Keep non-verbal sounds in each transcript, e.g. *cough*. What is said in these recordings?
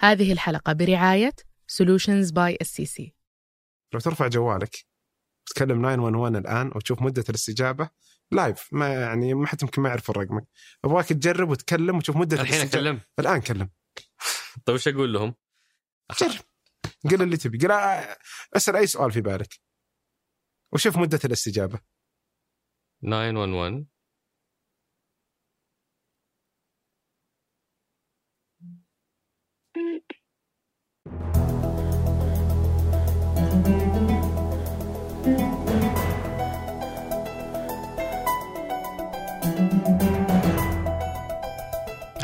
هذه الحلقة برعاية Solutions by SCC لو ترفع جوالك تكلم 911 الآن وتشوف مدة الاستجابة لايف ما يعني ما حد يمكن ما يعرف رقمك أبغاك تجرب وتكلم وتشوف مدة الحين الاستجابة. أكلم. الآن كلم. طيب وش أقول لهم؟ جرب. قل اللي تبي. قل أسأل أي سؤال في بالك. وشوف مدة الاستجابة. 911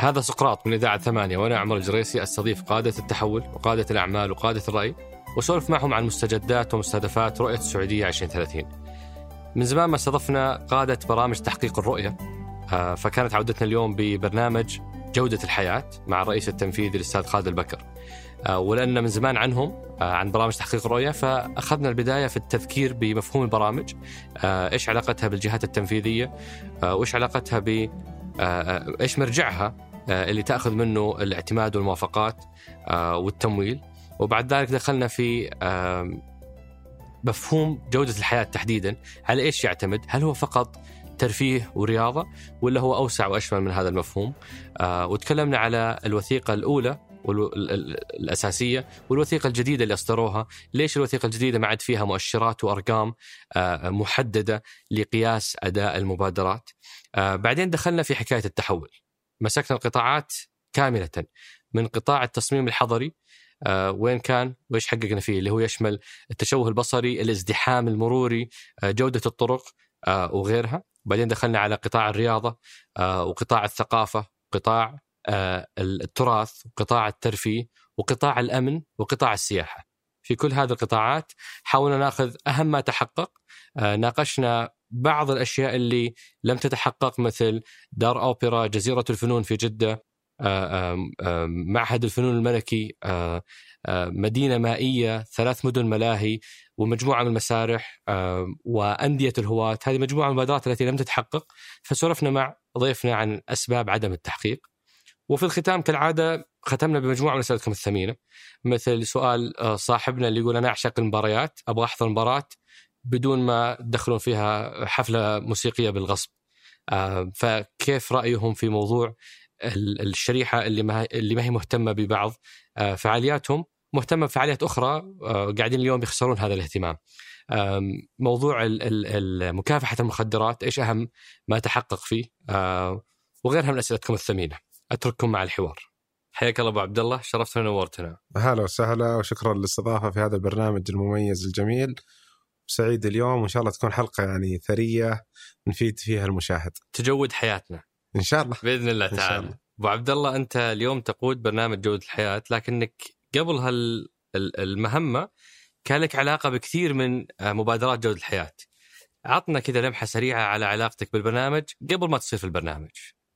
هذا سقراط من إذاعة ثمانية وأنا عمر الجريسي أستضيف قادة التحول وقادة الأعمال وقادة الرأي وسولف معهم عن مستجدات ومستهدفات رؤية السعودية 2030 من زمان ما استضفنا قادة برامج تحقيق الرؤية آه، فكانت عودتنا اليوم ببرنامج جودة الحياة مع الرئيس التنفيذي الأستاذ خالد البكر. آه، ولأن من زمان عنهم آه، عن برامج تحقيق الرؤية فأخذنا البداية في التذكير بمفهوم البرامج إيش علاقتها بالجهات التنفيذية وإيش علاقتها ب إيش مرجعها اللي تأخذ منه الاعتماد والموافقات آه، والتمويل. وبعد ذلك دخلنا في مفهوم جودة الحياة تحديدا. على إيش يعتمد؟ هل هو فقط ترفيه ورياضة ولا هو أوسع وأشمل من هذا المفهوم؟ آه، وتكلمنا على الوثيقة الأولى والو- ال- ال- الأساسية والوثيقة الجديدة اللي أصدروها. ليش الوثيقة الجديدة ما عاد فيها مؤشرات وأرقام آه، محددة لقياس أداء المبادرات؟ آه، بعدين دخلنا في حكاية التحول. مسكنا القطاعات كاملة. من قطاع التصميم الحضري آه، وين كان؟ وإيش حققنا فيه؟ اللي هو يشمل التشوه البصري الازدحام المروري آه، جودة الطرق آه، وغيرها. بعدين دخلنا على قطاع الرياضة آه، وقطاع الثقافة قطاع آه، التراث وقطاع الترفيه وقطاع الأمن وقطاع السياحة. في كل هذه القطاعات حاولنا ناخذ أهم ما تحقق آه، ناقشنا بعض الأشياء اللي لم تتحقق مثل دار أوبرا جزيرة الفنون في جدة آه، معهد الفنون الملكي آه، آه، مدينة مائية ثلاث مدن ملاهي ومجموعة من المسارح آم، وأندية الهواة هذه مجموعة من المبادرات التي لم تتحقق فسولفنا مع ضيفنا عن أسباب عدم التحقيق. وفي الختام كالعادة ختمنا بمجموعة من أسئلتكم الثمينة مثل سؤال صاحبنا اللي يقول أنا أعشق المباريات أبغى أحضر مباراة بدون ما تدخلون فيها حفلة موسيقية بالغصب. آه، فكيف رأيهم في موضوع ال- الشريحة اللي ما اللي ما هي مهتمة ببعض؟ آه، فعالياتهم مهتمة بفعاليات أخرى آه، قاعدين اليوم يخسرون هذا الاهتمام. موضوع مكافحة المخدرات إيش أهم ما تحقق فيه؟ وغيرها من أسئلتكم الثمينة. أترككم مع الحوار. حياك الله أبو عبد الله شرفتنا ونورتنا. هلا وسهلا وشكرا للاستضافة في هذا البرنامج المميز الجميل. سعيد اليوم وإن شاء الله تكون حلقة يعني ثرية نفيد فيها المشاهد. تجود حياتنا. إن شاء الله. بإذن الله تعالى. أبو عبد الله أنت اليوم تقود برنامج جودة الحياة لكنك قبل هال ال- المهمة كان لك علاقة بكثير من آه، مبادرات جودة الحياة. عطنا كذا لمحة سريعة على علاقتك بالبرنامج قبل ما تصير في البرنامج.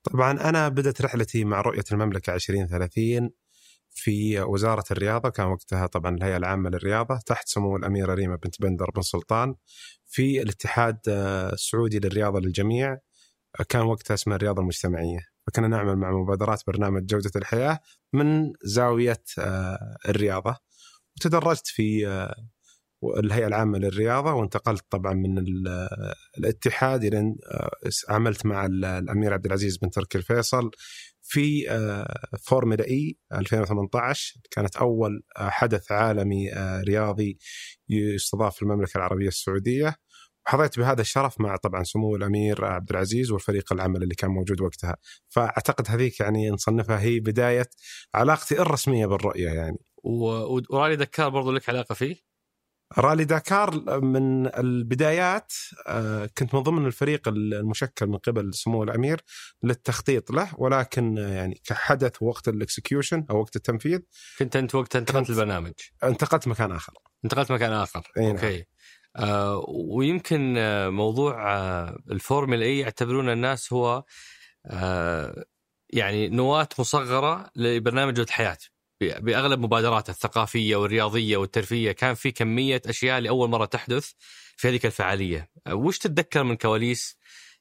طبعا أنا بدأت رحلتي مع رؤية المملكة 2030 في وزارة الرياضة كان وقتها طبعا الهيئة العامة للرياضة تحت سمو الأميرة ريما بنت بندر بن سلطان في الاتحاد آه، السعودي للرياضة للجميع. كان وقتها اسمه الرياضة المجتمعية. فكنا نعمل مع مبادرات برنامج جودة الحياة من زاوية آه، الرياضة. وتدرجت في آه، الهيئة العامة للرياضة وانتقلت طبعا من ال- الاتحاد آه، عملت مع ال- الأمير عبد العزيز بن تركي الفيصل. في آه، فورمولا إي 2018 كانت أول آه، حدث عالمي آه، رياضي يستضاف في المملكة العربية السعودية. وحظيت بهذا الشرف مع طبعا سمو الأمير عبد العزيز والفريق العمل اللي كان موجود وقتها. فأعتقد هذيك يعني نصنفها هي بداية علاقتي الرسمية بالرؤية يعني. و- ورالي داكار برضو لك علاقة فيه؟ رالي داكار من البدايات آه، كنت من ضمن الفريق المشكل من قبل سمو الأمير للتخطيط له ولكن آه، يعني كحدث وقت ال execution أو وقت التنفيذ كنت أنت وقتها انتقلت البرنامج. انتقلت مكان آخر. انتقلت مكان آخر. أي نعم. okay. آه ويمكن آه موضوع آه الفورمولا إي يعتبرون الناس هو آه يعني نواة مصغرة لبرنامج ب- بأغلب مبادراته الثقافية والرياضية والترفيهية كان في كمية أشياء لأول مرة تحدث في هذيك الفعالية، وش تتذكر من كواليس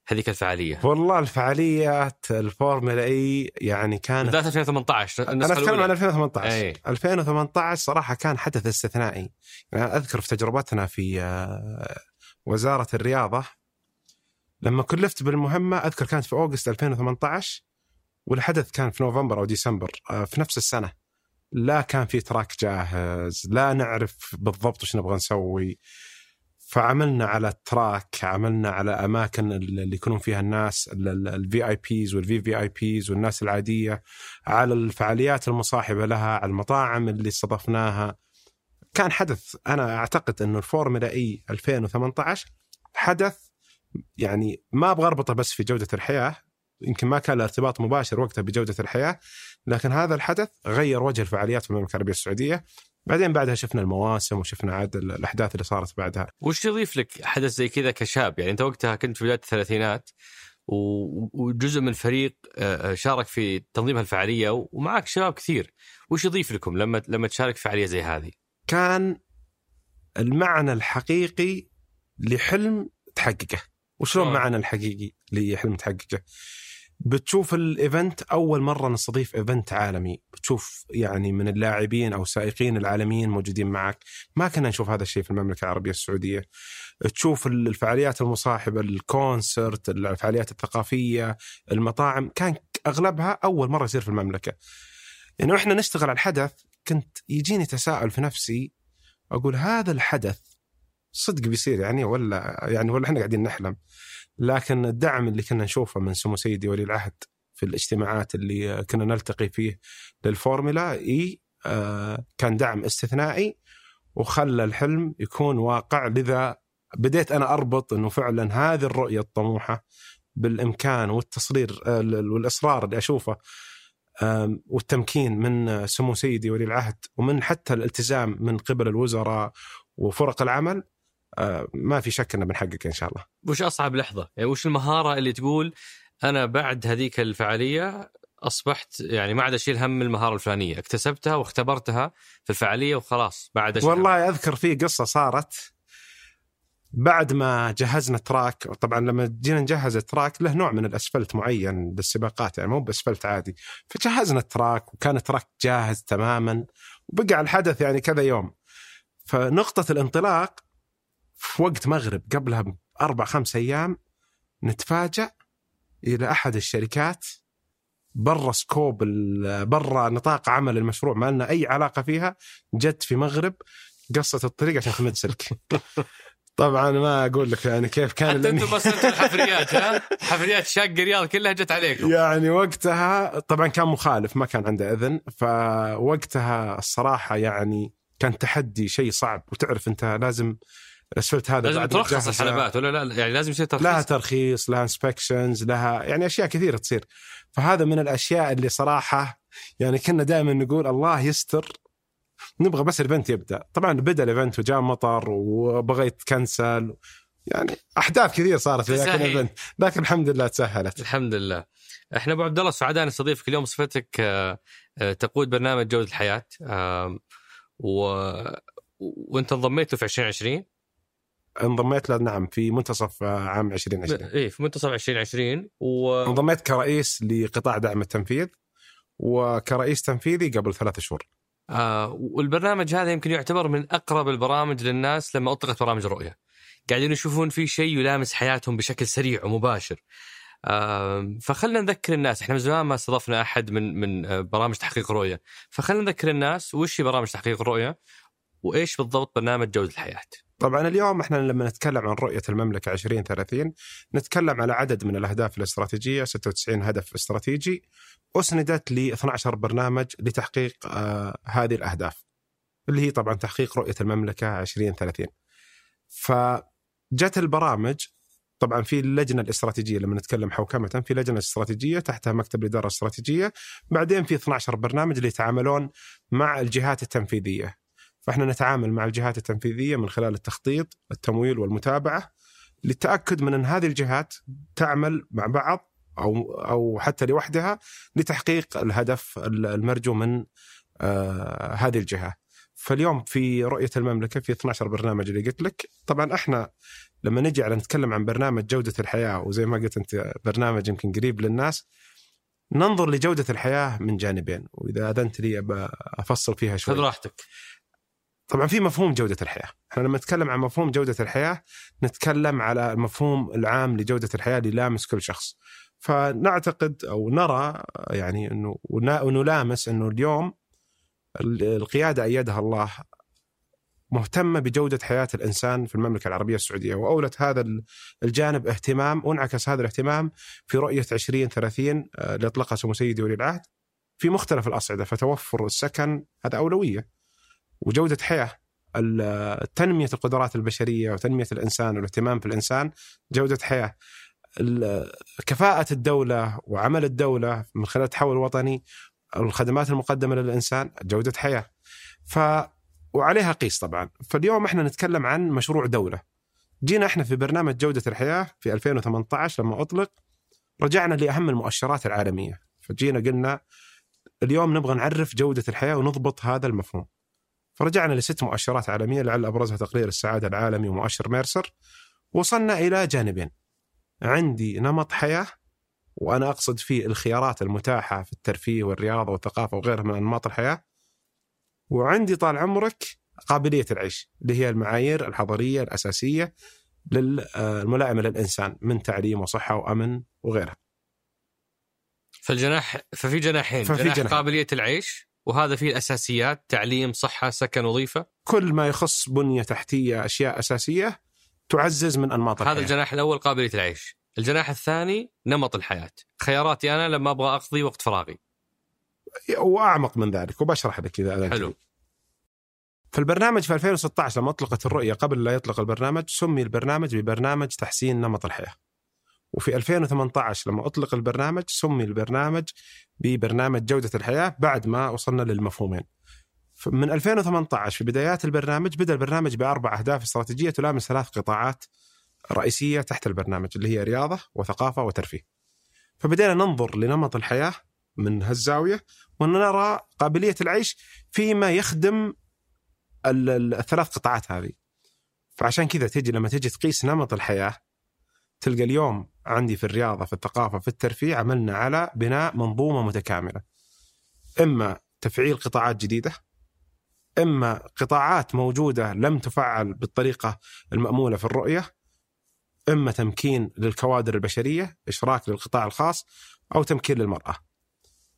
هذيك الفعالية؟ والله الفعاليات الفورمولا إي يعني كانت بالذات 2018 أنا أتكلم عن الاولى 2018 أي. 2018 صراحة كان حدث استثنائي. يعني أذكر في تجربتنا في آه، وزارة الرياضة لما كلفت بالمهمة أذكر كانت في August 2018 والحدث كان في نوفمبر أو ديسمبر آه، في نفس السنة. لا كان في track جاهز لا نعرف بالضبط وش نبغى نسوي. فعملنا على ال track عملنا على أماكن اللي يكونون فيها الناس ال VIPs وال VVIPs والناس العادية على الفعاليات المصاحبة لها على المطاعم اللي استضفناها. كان حدث أنا أعتقد إنه الفورمولا إي 2018 حدث يعني ما أبغى أربطه بس في جودة الحياة يمكن ما كان ارتباط مباشر وقتها بجودة الحياة لكن هذا الحدث غير وجه الفعاليات في المملكة العربية السعودية. بعدين بعدها شفنا المواسم وشفنا عاد الأحداث اللي صارت بعدها. وش يضيف لك حدث زي كذا كشاب يعني أنت وقتها كنت في بداية الثلاثينات وجزء من فريق آه، آه، شارك في تنظيم هالفعاليه ومعك شباب كثير. وش يضيف لكم لما لما تشارك في فعالية زي هذه؟ كان المعنى الحقيقي لحلم تحققه. وشلون آه. معنى الحقيقي لحلم تحققه؟ بتشوف ال event أول مرة نستضيف event عالمي. بتشوف يعني من اللاعبين أو السائقين العالميين موجودين معك. ما كنا نشوف هذا الشيء في المملكة العربية السعودية. تشوف الفعاليات المصاحبة ال concert الفعاليات الثقافية المطاعم. كان أغلبها أول مرة يصير في المملكة. يعني وإحنا نشتغل على الحدث كنت يجيني تساؤل في نفسي أقول هذا الحدث صدق بيصير يعني ولا يعني ولا إحنا قاعدين نحلم؟ لكن الدعم اللي كنا نشوفه من سمو سيدي ولي العهد في الاجتماعات اللي كنا نلتقي فيه للفورمولا إي آه، كان دعم استثنائي وخلى الحلم يكون واقع. لذا بديت أنا أربط إنه فعلا هذه الرؤية الطموحة بالإمكان والتصرير آه، والإصرار اللي أشوفه والتمكين من سمو سيدي ولي العهد ومن حتى الالتزام من قبل الوزراء وفرق العمل. ما في شك إنه بنحقق إن شاء الله. وش أصعب لحظة يعني وش المهارة اللي تقول أنا بعد هذيك الفعالية أصبحت يعني ما عاد أشيل هم المهارة الفلانية اكتسبتها واختبرتها في الفعالية وخلاص بعد أشيل هم. والله أذكر في قصة صارت بعد ما جهزنا تراك طبعا لما جينا نجهز ال track له نوع من الأسفلت معين للسباقات يعني مو بأسفلت عادي فجهزنا ال track وكان ال track جاهز تماما وبقى الحدث يعني كذا يوم فنقطة الانطلاق في وقت مغرب قبلها بأربع خمس أيام نتفاجأ إلى أحد الشركات برا سكوب ال- برا نطاق عمل المشروع ما لنا أي علاقة فيها جت في مغرب قصة الطريق عشان تمد سلك *laughs* طبعا ما أقول لك يعني كيف كان حتى أنتم بصرتوا *laughs* الحفريات ها؟ حفريات شاق الرياض كلها جت عليكم. يعني وقتها طبعا كان مخالف ما كان عنده إذن فوقتها الصراحة يعني كان تحدي شيء صعب وتعرف أنت لازم الاسفلت هذا لازم ترخص الحلبات ولا لا؟ يعني لازم يصير لها ترخيص ترخيص لها inspections لها يعني أشياء كثيرة تصير. فهذا من الأشياء اللي صراحة يعني كنا دائما نقول الله يستر. نبغى بس ال event يبدأ. طبعا بدأ ال event وجاء مطر وبغيت cancel يعني أحداث كثير صارت في ذاك تسهل. ال event لكن الحمد لله تسهلت. الحمد لله. إحنا أبو عبد الله سعداء نستضيفك اليوم صفتك آه، آه، تقود برنامج جودة الحياة. و... وأنت انضميت له في 2020 انضميت له نعم في منتصف آه، عام 2020 إيه في منتصف 2020 و... انضميت كرئيس لقطاع دعم التنفيذ وكرئيس تنفيذي قبل ثلاثة شهور آه والبرنامج هذا يمكن يعتبر من أقرب البرامج للناس لما أطلقت برامج الرؤيه. قاعدين يشوفون فيه شيء يلامس حياتهم بشكل سريع ومباشر. آه فخلنا نذكر الناس إحنا من زمان ما استضفنا أحد من من آه، برامج تحقيق الرؤيه، فخلنا نذكر الناس وش هي برامج تحقيق الرؤيه وإيش بالضبط برنامج جودة الحياة. طبعا اليوم إحنا لما نتكلم عن رؤية المملكة 2030 نتكلم على عدد من الأهداف الاستراتيجية 96 هدف استراتيجي أسندت ل 12 برنامج لتحقيق آه هذه الأهداف اللي هي طبعا تحقيق رؤية المملكة 2030 فجت البرامج طبعا في اللجنة الاستراتيجية لما نتكلم حوكمة في لجنة استراتيجية تحتها مكتب الإدارة الاستراتيجية بعدين في 12 برنامج اللي يتعاملون مع الجهات التنفيذية. فإحنا نتعامل مع الجهات التنفيذية من خلال التخطيط، التمويل والمتابعة للتأكد من أن هذه الجهات تعمل مع بعض أو أو حتى لوحدها لتحقيق الهدف المرجو من آه هذه الجهة. فاليوم في رؤية المملكة في 12 برنامج اللي قلت لك، طبعا إحنا لما نجي على نتكلم عن برنامج جودة الحياة وزي ما قلت أنت برنامج يمكن قريب للناس ننظر لجودة الحياة من جانبين. وإذا أذنت لي أفصل فيها شوي. خذ راحتك. طبعا في مفهوم جودة الحياة، إحنا لما نتكلم عن مفهوم جودة الحياة نتكلم على المفهوم العام لجودة الحياة اللي يلامس كل شخص. فنعتقد أو نرى يعني إنه ونلامس إنه اليوم القيادة أيدها الله مهتمة بجودة حياة الإنسان في المملكة العربية السعودية. وأولت هذا الجانب اهتمام وانعكس هذا الاهتمام في رؤية 2030 آه، اللي اطلقها سمو سيدي ولي العهد في مختلف الأصعدة. فتوفر السكن هذا أولوية. وجودة حياة تنمية القدرات البشرية وتنمية الإنسان والاهتمام في الإنسان جودة حياة. كفاءة الدولة وعمل الدولة من خلال التحول الوطني الخدمات المقدمة للإنسان جودة حياة. ف وعليها قيس طبعا. فاليوم إحنا نتكلم عن مشروع دولة. جينا إحنا في برنامج جودة الحياة في 2018 لما أطلق رجعنا لأهم المؤشرات العالمية. فجينا قلنا اليوم نبغى نعرف جودة الحياة ونضبط هذا المفهوم. فرجعنا لست مؤشرات عالمية لعل أبرزها تقرير السعادة العالمي ومؤشر ميرسر. وصلنا إلى جانبين. عندي نمط حياة وأنا أقصد فيه الخيارات المتاحة في الترفيه والرياضة والثقافة وغيرها من أنماط الحياة. وعندي طال عمرك قابلية العيش اللي هي المعايير الحضرية الأساسية للملائمه للإنسان من تعليم وصحة وأمن وغيرها. فالجناح ففي جناحين. ففي جناح, جناح قابلية العيش وهذا فيه الأساسيات تعليم صحة سكن وظيفة. كل ما يخص بنية تحتية أشياء أساسية تعزز من أنماط الحياة. هذا الجناح الأول قابلية العيش. الجناح الثاني نمط الحياة. خياراتي أنا لما أبغى أقضي وقت فراغي. وأعمق من ذلك وبشرح لك إذا حلو. في البرنامج في 2016 لما أطلقت الرؤية قبل لا يطلق البرنامج سمي البرنامج ببرنامج تحسين نمط الحياة. وفي 2018 لما أطلق البرنامج سمي البرنامج ببرنامج جودة الحياة بعد ما وصلنا للمفهومين. من 2018 في بدايات البرنامج بدأ البرنامج بأربع أهداف استراتيجية تلامس ثلاث قطاعات رئيسية تحت البرنامج اللي هي رياضة وثقافة وترفيه. فبدينا ننظر لنمط الحياة من هالزاوية ونرى قابلية العيش فيما يخدم الثلاث قطاعات هذه. فعشان كذا تجي لما تجي تقيس نمط الحياة تلقى اليوم عندي في الرياضة في الثقافة في الترفيه عملنا على بناء منظومة متكاملة. إما تفعيل قطاعات جديدة إما قطاعات موجودة لم تفعل بالطريقة المأمولة في الرؤية إما تمكين للكوادر البشرية إشراك للقطاع الخاص أو تمكين للمرأة.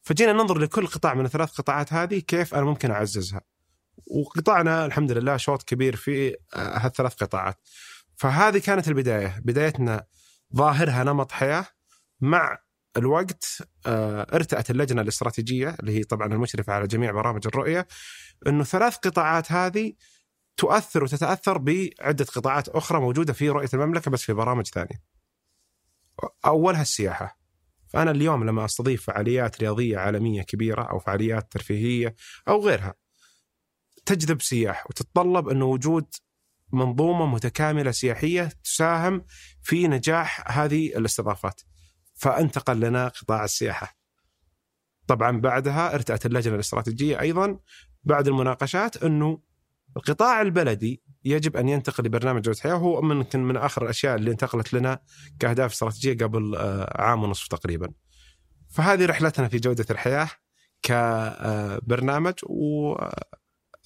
فجينا ننظر لكل قطاع من الثلاث قطاعات هذه كيف أنا ممكن أعززها. وقطعنا الحمد لله شوط كبير في هالثلاث قطاعات. فهذه كانت البداية، بدايتنا ظاهرها نمط حياة مع الوقت آه، ارتأت اللجنة الاستراتيجية اللي هي طبعا المشرفة على جميع برامج الرؤية إنه ثلاث قطاعات هذه تؤثر وتتأثر بعدة قطاعات أخرى موجودة في رؤية المملكة بس في برامج ثانية. أولها السياحة. فانا اليوم لما أستضيف فعاليات رياضية عالمية كبيرة أو فعاليات ترفيهية أو غيرها تجذب سياح وتتطلب إنه وجود منظومة متكاملة سياحية تساهم في نجاح هذه الاستضافات. فأنتقل لنا قطاع السياحة. طبعا بعدها ارتأت اللجنة الاستراتيجية أيضا بعد المناقشات أنه القطاع البلدي يجب أن ينتقل لبرنامج جوده الحياة وهو من يمكن من آخر الأشياء اللي انتقلت لنا كأهداف استراتيجية قبل آه، عام ونصف تقريبا. فهذه رحلتنا في جودة الحياة كبرنامج و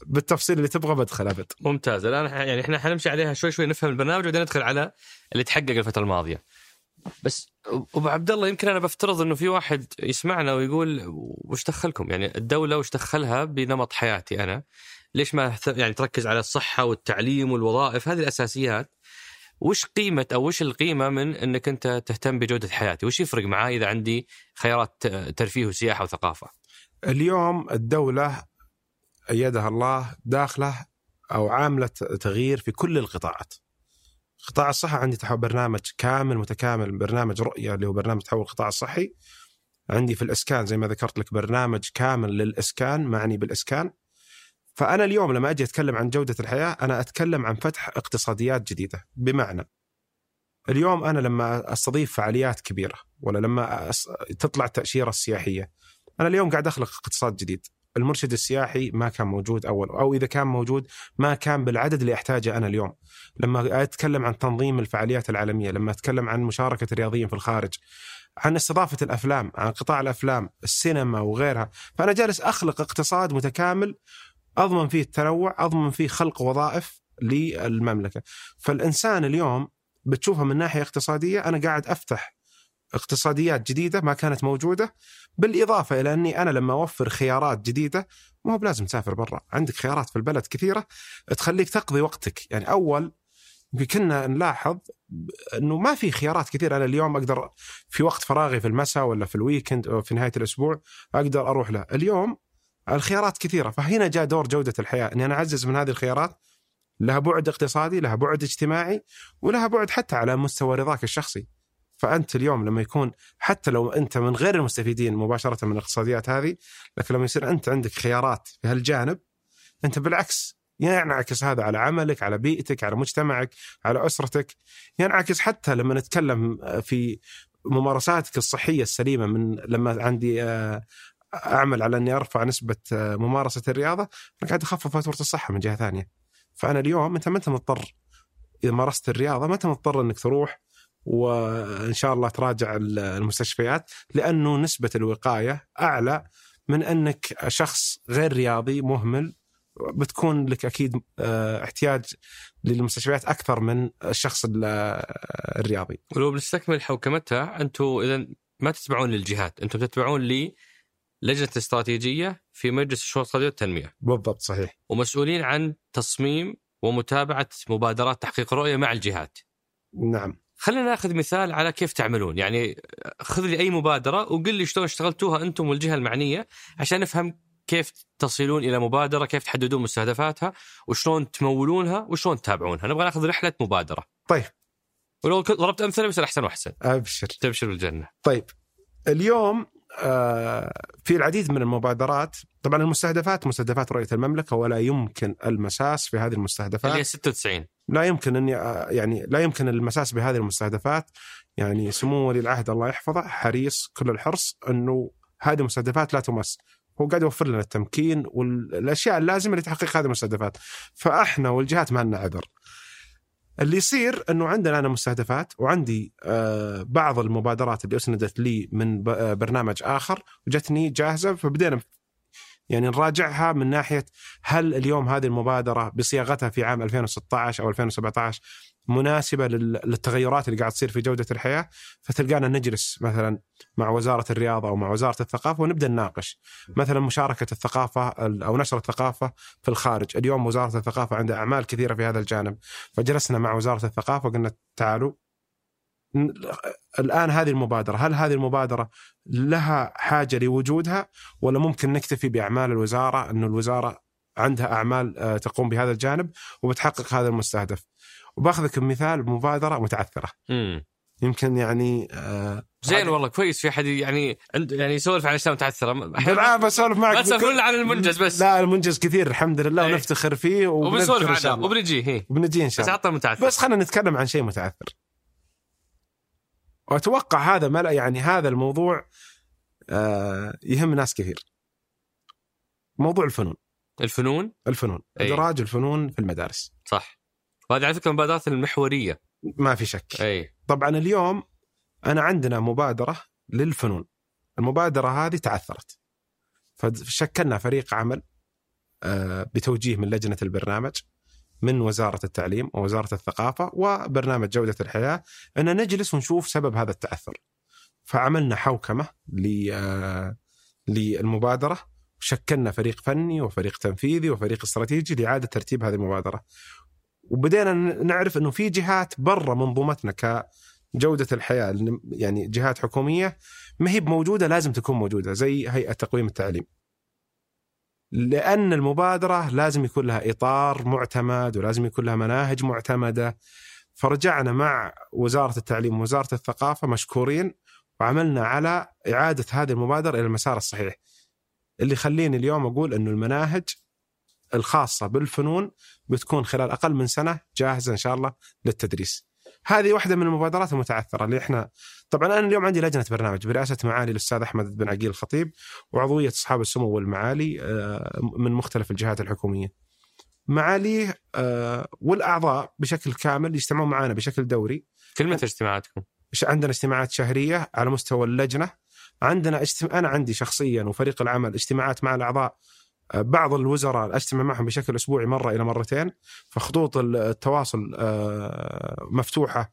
بالتفصيل اللي تبغى بدخل أبد. ممتاز الآن يعني إحنا حنمشي عليها شوي شوي نفهم البرنامج وبعدين ندخل على اللي تحقق الفترة الماضية. بس أبو عبد الله يمكن أنا بفترض إنه في واحد يسمعنا ويقول وش دخلكم؟ يعني الدولة وش دخلها بنمط حياتي أنا؟ ليش ما يعني تركز على الصحة والتعليم والوظائف هذه الأساسيات وش قيمة أو وش القيمة من أنك أنت تهتم بجودة حياتي وش يفرق معاي إذا عندي خيارات ترفيه وسياحة وثقافة اليوم الدولة أيدها الله داخلة أو عاملة تغيير في كل القطاعات. قطاع الصحة عندي برنامج كامل متكامل برنامج رؤية اللي هو برنامج تحول القطاع الصحي. عندي في الإسكان زي ما ذكرت لك برنامج كامل للإسكان معني بالإسكان. فأنا اليوم لما أجي أتكلم عن جودة الحياة أنا أتكلم عن فتح اقتصاديات جديدة بمعنى اليوم أنا لما أستضيف فعاليات كبيرة ولا لما تطلع التأشيرة السياحية أنا اليوم قاعد أخلق اقتصاد جديد. المرشد السياحي ما كان موجود أول أو إذا كان موجود ما كان بالعدد اللي أحتاجه أنا اليوم. لما أتكلم عن تنظيم الفعاليات العالمية لما أتكلم عن مشاركة الرياضيين في الخارج عن استضافة الأفلام عن قطاع الأفلام السينما وغيرها فأنا جالس أخلق اقتصاد متكامل أضمن فيه التنوع أضمن فيه خلق وظائف للمملكة. فالإنسان اليوم بتشوفها من ناحية اقتصادية أنا قاعد أفتح اقتصاديات جديدة ما كانت موجودة بالإضافة إلى أني أنا لما أوفر خيارات جديدة ما هو بلازم تسافر برا عندك خيارات في البلد كثيرة تخليك تقضي وقتك. يعني أول كنا نلاحظ أنه ما في خيارات كثير أنا اليوم أقدر في وقت فراغي في المساء ولا في الويكند أو في نهاية الأسبوع أقدر أروح له. اليوم الخيارات كثيرة. فهنا جاء دور جودة الحياة إني أنا أعزز من هذه الخيارات. لها بعد اقتصادي لها بعد اجتماعي ولها بعد حتى على مستوى رضاك الشخصي. فأنت اليوم لما يكون حتى لو أنت من غير المستفيدين مباشرة من الاقتصاديات هذه لكن لما يصير أنت عندك خيارات في هالجانب أنت بالعكس ينعكس هذا على عملك على بيئتك على مجتمعك على أسرتك. ينعكس حتى لما نتكلم في ممارساتك الصحية السليمة من لما عندي آه، أعمل على أني أرفع نسبة آه، ممارسة الرياضة أنا قاعد أخفف فاتوره الصحة من جهة ثانية. فأنا اليوم أنت ما أنت مضطر إذا مارست الرياضة ما أنت مضطر إنك تروح وإن شاء الله تراجع المستشفيات لأنه نسبة الوقاية أعلى من أنك شخص غير رياضي مهمل بتكون لك أكيد آه، احتياج للمستشفيات أكثر من الشخص الرياضي. ولو بنستكمل حوكمتها أنتم إذا ما تتبعون للجهات، أنتم تتبعون للجنة الاستراتيجية في مجلس الشؤون الاقتصادية والتنمية. بالضبط صحيح. ومسؤولين عن تصميم ومتابعة مبادرات تحقيق الرؤيه مع الجهات. نعم. خلينا ناخذ مثال على كيف تعملون. يعني خذ لي أي مبادرة وقل لي شلون اشتغلتوها أنتم والجهة المعنية عشان نفهم كيف تصلون إلى مبادرة كيف تحددون مستهدفاتها وشلون تمولونها وشلون تتابعونها. نبغى ناخذ رحلة مبادرة. طيب. ولو ضربت أمثلة بيصير أحسن وأحسن. أبشر. تبشر بالجنه طيب. اليوم في العديد من المبادرات طبعا المستهدفات مستهدفات رؤية المملكة ولا يمكن المساس في هذه المستهدفات. اللي هي 96 لا يمكن اني آه، يعني لا يمكن المساس بهذه المستهدفات. يعني سمو ولي العهد الله يحفظه حريص كل الحرص أنه هذه المستهدفات لا تمس. هو قاعد يوفر لنا التمكين والأشياء اللازمة لتحقيق هذه المستهدفات. فأحنا والجهات ما لنا عذر. اللي يصير إنه عندنا أنا مستهدفات وعندي آه بعض المبادرات اللي أسندت لي من آه، برنامج آخر وجتني جاهزة فبدينا يعني نراجعها من ناحية هل اليوم هذه المبادرة بصياغتها في عام 2016 أو 2017 مناسبة للتغيرات اللي قاعد تصير في جودة الحياة فتلقانا نجلس مثلا مع وزارة الرياضة أو مع وزارة الثقافة ونبدأ نناقش. مثلا مشاركة الثقافة أو نشر الثقافة في الخارج، اليوم وزارة الثقافة عندها أعمال كثيرة في هذا الجانب، فجلسنا مع وزارة الثقافة وقلنا تعالوا الآن هذه المبادرة، هل هذه المبادرة لها حاجة لوجودها ولا ممكن نكتفي بأعمال الوزارة إنه الوزارة عندها أعمال آه، تقوم بهذا الجانب وبتحقق هذا المستهدف. وباخذك بمثال بمبادره متعثرة. امم يمكن يعني آه زين والله كويس في أحد يعني يعني يسولف عن أشياء متعثرة. بالعافيه بسولف معك ما تسولفون عن المنجز بس. لا المنجز كثير الحمد لله إيه. ونفتخر فيه وبنسولف عنه وبنجي هي وبنجي إن شاء الله. بس المتعثر بس خلينا نتكلم عن شيء متعثر. وأتوقع هذا ملأ يعني هذا الموضوع آه يهم ناس كثير. موضوع الفنون. الفنون؟ الفنون إدراج الفنون في المدارس. صح. وهذه على فكرة المبادرات المحورية. ما في شك. أي. طبعا اليوم أنا عندنا مبادرة للفنون. المبادرة هذه تعثرت. فشكلنا فريق عمل آه، بتوجيه من لجنة البرنامج من وزارة التعليم ووزارة الثقافة وبرنامج جودة الحياة ان نجلس ونشوف سبب هذا التعثر. فعملنا حوكمة آه، للمبادرة. شكلنا فريق فني وفريق تنفيذي وفريق استراتيجي لإعادة ترتيب هذه المبادرة. وبدينا نعرف إنه في جهات برا منظومتنا كجودة الحياة يعني جهات حكومية ما هي موجوده لازم تكون موجودة زي هيئة تقويم التعليم. لأن المبادرة لازم يكون لها إطار معتمد ولازم يكون لها مناهج معتمدة فرجعنا مع وزارة التعليم ووزارة الثقافة مشكورين وعملنا على إعادة هذه المبادرة إلى المسار الصحيح. اللي يخليني اليوم أقول إنه المناهج الخاصة بالفنون بتكون خلال أقل من سنة جاهزة إن شاء الله للتدريس هذه واحدة من المبادرات المتعثرة اللي إحنا طبعا أنا اليوم عندي لجنة برنامج برئاسة معالي الأستاذ أحمد بن عقيل الخطيب وعضوية أصحاب السمو والمعالي آه، من مختلف الجهات الحكومية. معاليه آه، والأعضاء بشكل كامل يجتمعون معنا بشكل دوري. كل متى اجتماعاتكم؟ عندنا اجتماعات شهرية على مستوى اللجنة عندنا اجتماع أنا عندي شخصيا وفريق العمل اجتماعات مع الأعضاء آه، بعض الوزراء اجتمع معهم بشكل أسبوعي مرة إلى مرتين فخطوط التواصل آه، مفتوحة.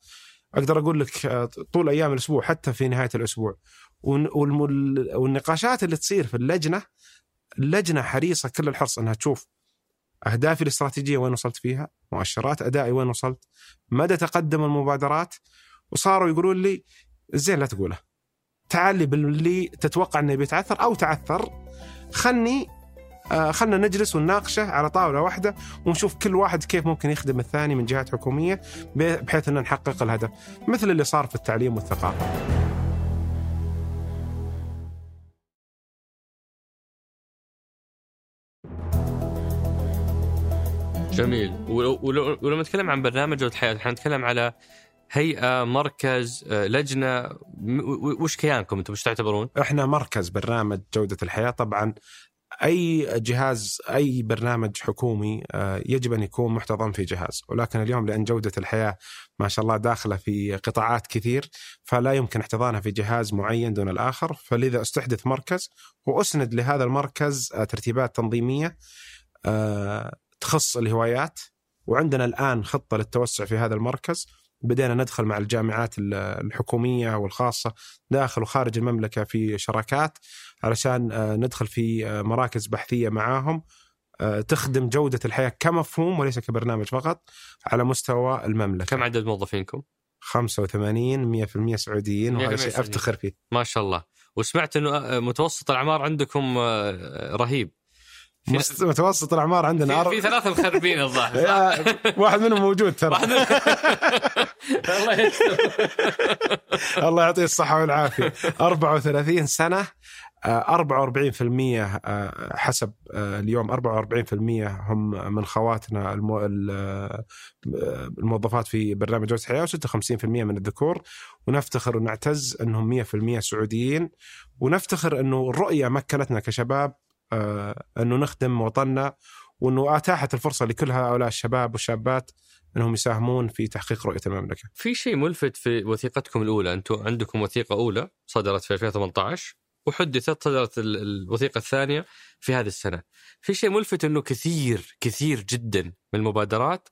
أقدر أقول لك آه، طول أيام الأسبوع حتى في نهاية الأسبوع. والنقاشات اللي تصير في اللجنة اللجنة حريصة كل الحرص إنها تشوف أهدافي الاستراتيجية وين وصلت فيها، مؤشرات أدائي وين وصلت، مدى تقدم المبادرات. وصاروا يقولون لي زين لا تقوله. تعال لي باللي تتوقع إنه بيتعثر أو تعثر. خلني آه خلنا نجلس ونناقشه على طاولة واحدة ونشوف كل واحد كيف ممكن يخدم الثاني من جهات حكومية بحيث ان نحقق الهدف مثل اللي صار في التعليم والثقافة. جميل ولو نتكلم عن برنامج جودة الحياة إحنا نتكلم على هيئة مركز آه، لجنة وش كيانكم أنتم وش تعتبرون؟ إحنا مركز برنامج جودة الحياة طبعا أي جهاز أي برنامج حكومي آه، يجب أن يكون محتضن في جهاز. ولكن اليوم لأن جودة الحياة ما شاء الله داخلة في قطاعات كثير فلا يمكن احتضانها في جهاز معين دون الآخر. فلذا أستحدث مركز وأسند لهذا المركز آه، ترتيبات تنظيمية آه، تخص الهوايات. وعندنا الآن خطة للتوسع في هذا المركز. بدينا ندخل مع الجامعات الحكومية والخاصة داخل وخارج المملكة في شراكات. علشان آه، ندخل في آه، مراكز بحثية معاهم آه، تخدم جودة الحياة كمفهوم وليس كبرنامج فقط على مستوى المملكة. كم عدد موظفينكم؟ 85 100% سعوديين وهذا شيء أفتخر فيه. ما شاء الله، وسمعت إنه متوسط الأعمار عندكم رهيب. متوسط الأعمار عندنا في, في ثلاثة مخربين الظاهر *laughs* واحد منهم موجود ترى *laughs* الله *laughs* الله يعطيه الصحة والعافية 34 سنة 44% آه، حسب آه، اليوم 44% هم من خواتنا الموظفات في برنامج جوده الحياة و56% من الذكور. ونفتخر ونعتز أنهم 100% سعوديين. ونفتخر أنه الرؤية مكنتنا كشباب آه، أنه نخدم وطننا وأنه أتاحت الفرصة لكل هؤلاء الشباب والشابات أنهم يساهمون في تحقيق رؤية المملكة. في شيء ملفت في وثيقتكم الأولى، أنتم عندكم وثيقة أولى صدرت في 2018 وحدثت صدرت الوثيقة الثانية في هذه السنة. في شيء ملفت إنه كثير كثير جدا من المبادرات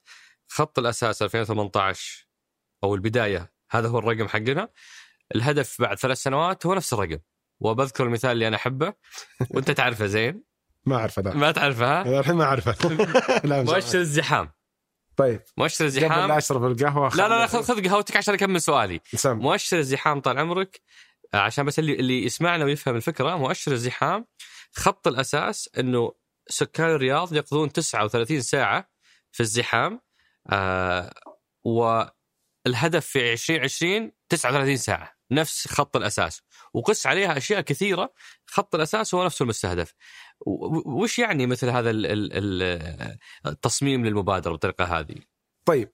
خط الأساس 2018 أو البداية هذا هو الرقم حقنا. الهدف بعد ثلاث سنوات هو نفس الرقم. وبذكر المثال اللي أنا أحبه. *laughs* وأنت تعرفه زين؟ ما أعرفه لا. ما تعرفها؟ الحين ما أعرفه. *laughs* *laughs* مؤشر الزحام. طيب. مؤشر الزحام. قبل أشرب القهوة لا لا لا خذ خذ قهوتك عشان أكمل سؤالي. سم. مؤشر الزحام طال عمرك عشان بس اللي اللي يسمعنا ويفهم الفكرة مؤشر الزحام خط الأساس إنه سكان الرياض يقضون 39 ساعة في الزحام آه والهدف في 2020 39 ساعة نفس خط الأساس. وقس عليها أشياء كثيرة خط الأساس هو نفسه المستهدف. وش يعني مثل هذا التصميم للمبادرة بالطريقة هذه؟ طيب.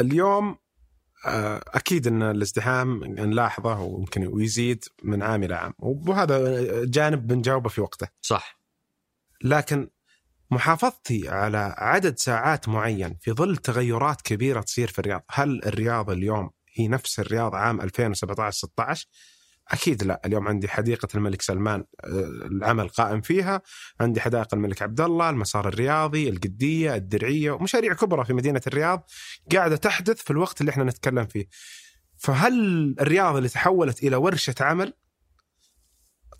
اليوم أكيد إن الازدحام نلاحظه ويمكن ويزيد من عام إلى عام. وهذا جانب بنجاوبه في وقته. صح. لكن محافظتي على عدد ساعات معين في ظل تغيرات كبيرة تصير في الرياض هل الرياض اليوم هي نفس الرياض عام 2017 16 أكيد لا اليوم عندي حديقة الملك سلمان آه، العمل قائم فيها. عندي حدائق الملك عبد الله المسار الرياضي القدية الدرعية ومشاريع كبرى في مدينة الرياض قاعدة تحدث في الوقت اللي إحنا نتكلم فيه. فهل الرياض اللي تحولت إلى ورشة عمل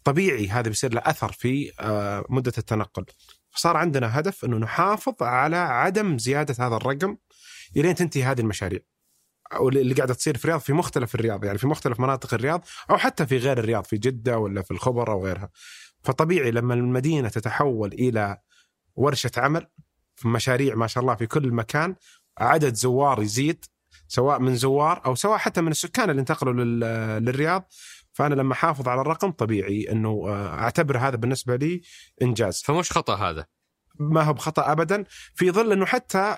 طبيعي هذا بيصير له أثر في آه، مدة التنقل؟ فصار عندنا هدف إنه نحافظ على عدم زيادة هذا الرقم إلين تنتهي هذه المشاريع. أو اللي قاعدة تصير في الرياض في مختلف الرياض يعني في مختلف مناطق الرياض أو حتى في غير الرياض في جدة ولا في الخبر أو غيرها. فطبيعي لما المدينة تتحول إلى ورشة عمل في مشاريع ما شاء الله في كل مكان عدد زوار يزيد سواء من زوار أو سواء حتى من السكان اللي انتقلوا للرياض فأنا لما أحافظ على الرقم طبيعي إنه آه، أعتبر هذا بالنسبة لي إنجاز. فمش خطأ هذا. ما هو بخطأ ابدا في ظل إنه حتى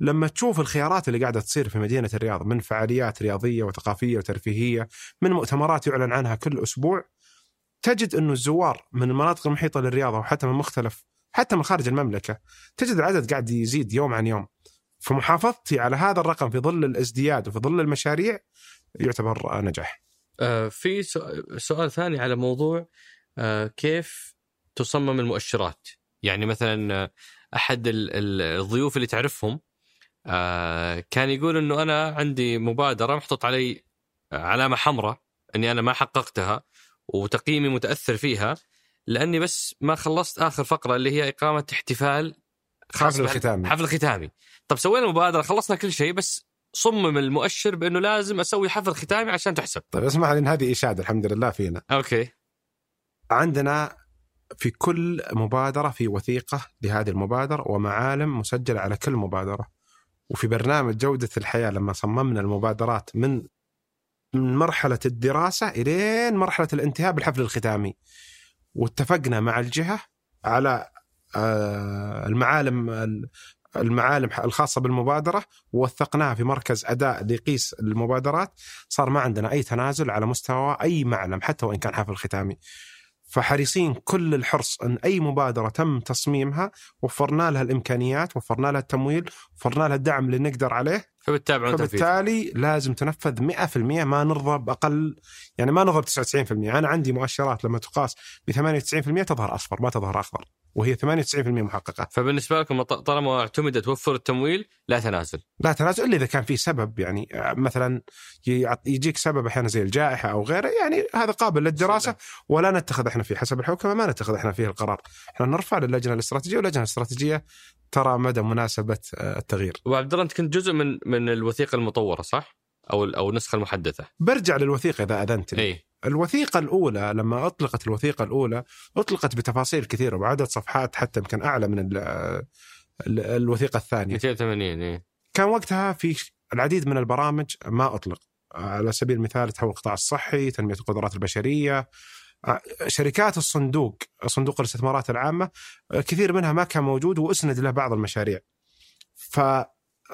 لما تشوف الخيارات اللي قاعدة تصير في مدينة الرياض من فعاليات رياضية وثقافية وترفيهية من مؤتمرات يعلن عنها كل أسبوع تجد إنه الزوار من المناطق المحيطة للرياض وحتى من مختلف حتى من خارج المملكة تجد العدد قاعد يزيد يوم عن يوم. فمحافظتي على هذا الرقم في ظل الازدياد وفي ظل المشاريع يعتبر نجاح. آه في سؤ- سؤال ثاني على موضوع آه كيف تصمم المؤشرات؟ يعني مثلا آه، أحد ال- ال- الضيوف اللي تعرفهم آه كان يقول إنه أنا عندي مبادرة محطوط علي علامة حمراء إني أنا ما حققتها وتقييمي متأثر فيها لأني بس ما خلصت آخر فقرة اللي هي إقامة احتفال خاص حفل الختامي. حفل ختامي طب سوينا مبادرة خلصنا كل شيء بس صمم المؤشر بإنه لازم أسوي حفل ختامي عشان تحسب. طيب اسمح لي هذه إشادة الحمد لله فينا. أوكي. عندنا في كل مبادرة في وثيقة لهذه المبادرة ومعالم مسجلة على كل مبادرة. وفي برنامج جودة الحياة لما صممنا المبادرات من من مرحلة الدراسة إلين مرحلة الانتهاء بالحفل الختامي. واتفقنا مع الجهة على آه، المعالم المعالم الخاصة بالمبادرة ووثقناها في مركز أداء ليقيس المبادرات. صار ما عندنا أي تنازل على مستوى أي معلم حتى وإن كان حفل ختامي. فحريصين كل الحرص أن أي مبادرة تم تصميمها وفرنا لها الإمكانيات، وفرنا لها التمويل، وفرنا لها الدعم اللي نقدر عليه، فبتتابعون تنفيذ فبالتالي لازم تنفذ 100% ما نرضى باقل يعني ما نرضى ب 99%، أنا عندي مؤشرات لما تقاس ب 98% تظهر أصفر ما تظهر أخضر، وهي 98% محققة، فبالنسبة لكم طالما اعتمد توفر التمويل لا تنازل لا تنازل إلا إذا كان في سبب يعني آه، مثلا يجيك سبب أحيانا زي الجائحة أو غيره يعني هذا قابل للدراسة ولا نتخذ إحنا فيه حسب الحكومة ما نتخذ إحنا فيه القرار، إحنا نرفع للجنة الاستراتيجية واللجنة الاستراتيجية ترى مدى مناسبة آه، التغيير. وعبد الله أنت كنت جزء من من الوثيقة المطورة صح؟ أو أو النسخه المحدثة برجع للوثيقة إذا أذنت لي. اي الوثيقة الأولى لما أطلقت الوثيقة الأولى أطلقت بتفاصيل كثيرة وعدد صفحات حتى يمكن أعلى من ال- ال- الوثيقة الثانية. 280 اي كان وقتها في العديد من البرامج ما أطلق على سبيل المثال تحول القطاع الصحي، تنمية القدرات البشرية، شركات الصندوق صندوق الاستثمارات العامة كثير منها ما كان موجود وأسند له بعض المشاريع.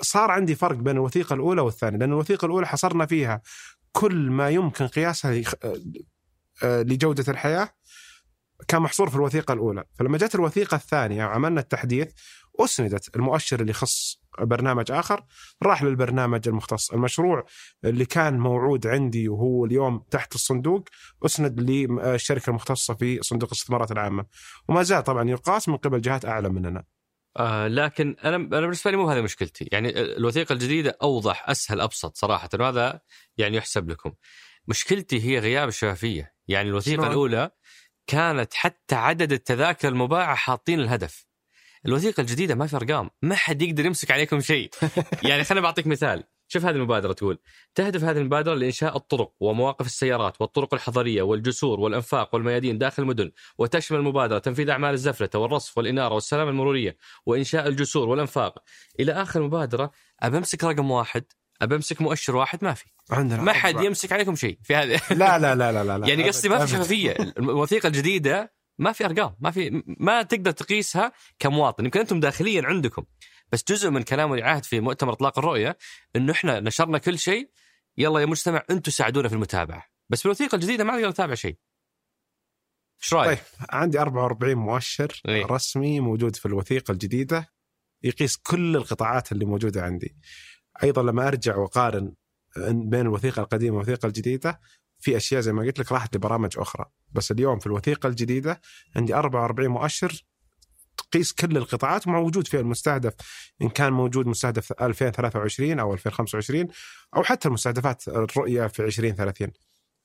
فصار عندي فرق بين الوثيقة الأولى والثانية، لأن الوثيقة الأولى حصرنا فيها كل ما يمكن قياسها لخ- آه، لجودة الحياة كان محصور في الوثيقة الأولى، فلما جت الوثيقة الثانية وعملنا التحديث أسندت المؤشر اللي يخص برنامج آخر راح للبرنامج المختص، المشروع اللي كان موعود عندي وهو اليوم تحت الصندوق أسند للشركة المختصة في صندوق الاستثمارات العامة، وما زال طبعا يقاس من قبل جهات أعلى مننا. آه لكن أنا أنا بالنسبة لي مو هذه مشكلتي. يعني الوثيقة الجديدة أوضح أسهل أبسط. صراحة وهذا يعني يحسب لكم. مشكلتي هي غياب الشفافية. يعني الوثيقة شلون؟ الأولى كانت حتى عدد التذاكر المباعة حاطين الهدف. الوثيقة الجديدة ما في أرقام. ما حد يقدر يمسك عليكم شيء. *laughs* يعني خليني بعطيك مثال. شوف هذه المبادرة تقول تهدف هذه المبادرة لإنشاء الطرق ومواقف السيارات والطرق الحضرية والجسور والأنفاق والميادين داخل المدن وتشمل المبادره تنفيذ أعمال الزفلته والرصف والإنارة والسلامة المرورية وإنشاء الجسور والأنفاق إلى آخر المبادره ابى أمسك رقم واحد ابى أمسك مؤشر واحد ما في عندنا ما حد. يمسك عليكم شيء في هذه *laughs* لا لا لا لا لا, لا. يعني قصدي ما في أبد. شفافية الوثيقة الجديدة ما في أرقام ما في ما تقدر تقيسها كمواطن يمكن أنتم داخليا عندكم بس جزء من كلام ولي عهد في مؤتمر إطلاق الرؤية إنه إحنا نشرنا كل شيء يلا يا مجتمع أنتم ساعدونا في المتابعة بس بالوثيقة الجديدة ما نقدر نتابع شيء إيش رأيك؟ طيب عندي 44 مؤشر إيه. رسمي موجود في الوثيقة الجديدة يقيس كل القطاعات اللي موجودة عندي. أيضا لما أرجع وأقارن بين الوثيقة القديمة والوثيقة الجديدة في أشياء زي ما قلت لك راحت لبرامج أخرى، بس اليوم في الوثيقة الجديدة عندي 44 مؤشر تقيس كل القطاعات وموجود فيها المستهدف إن كان موجود مستهدف 2023 أو 2025 أو حتى المستهدفات الرؤية في 2030.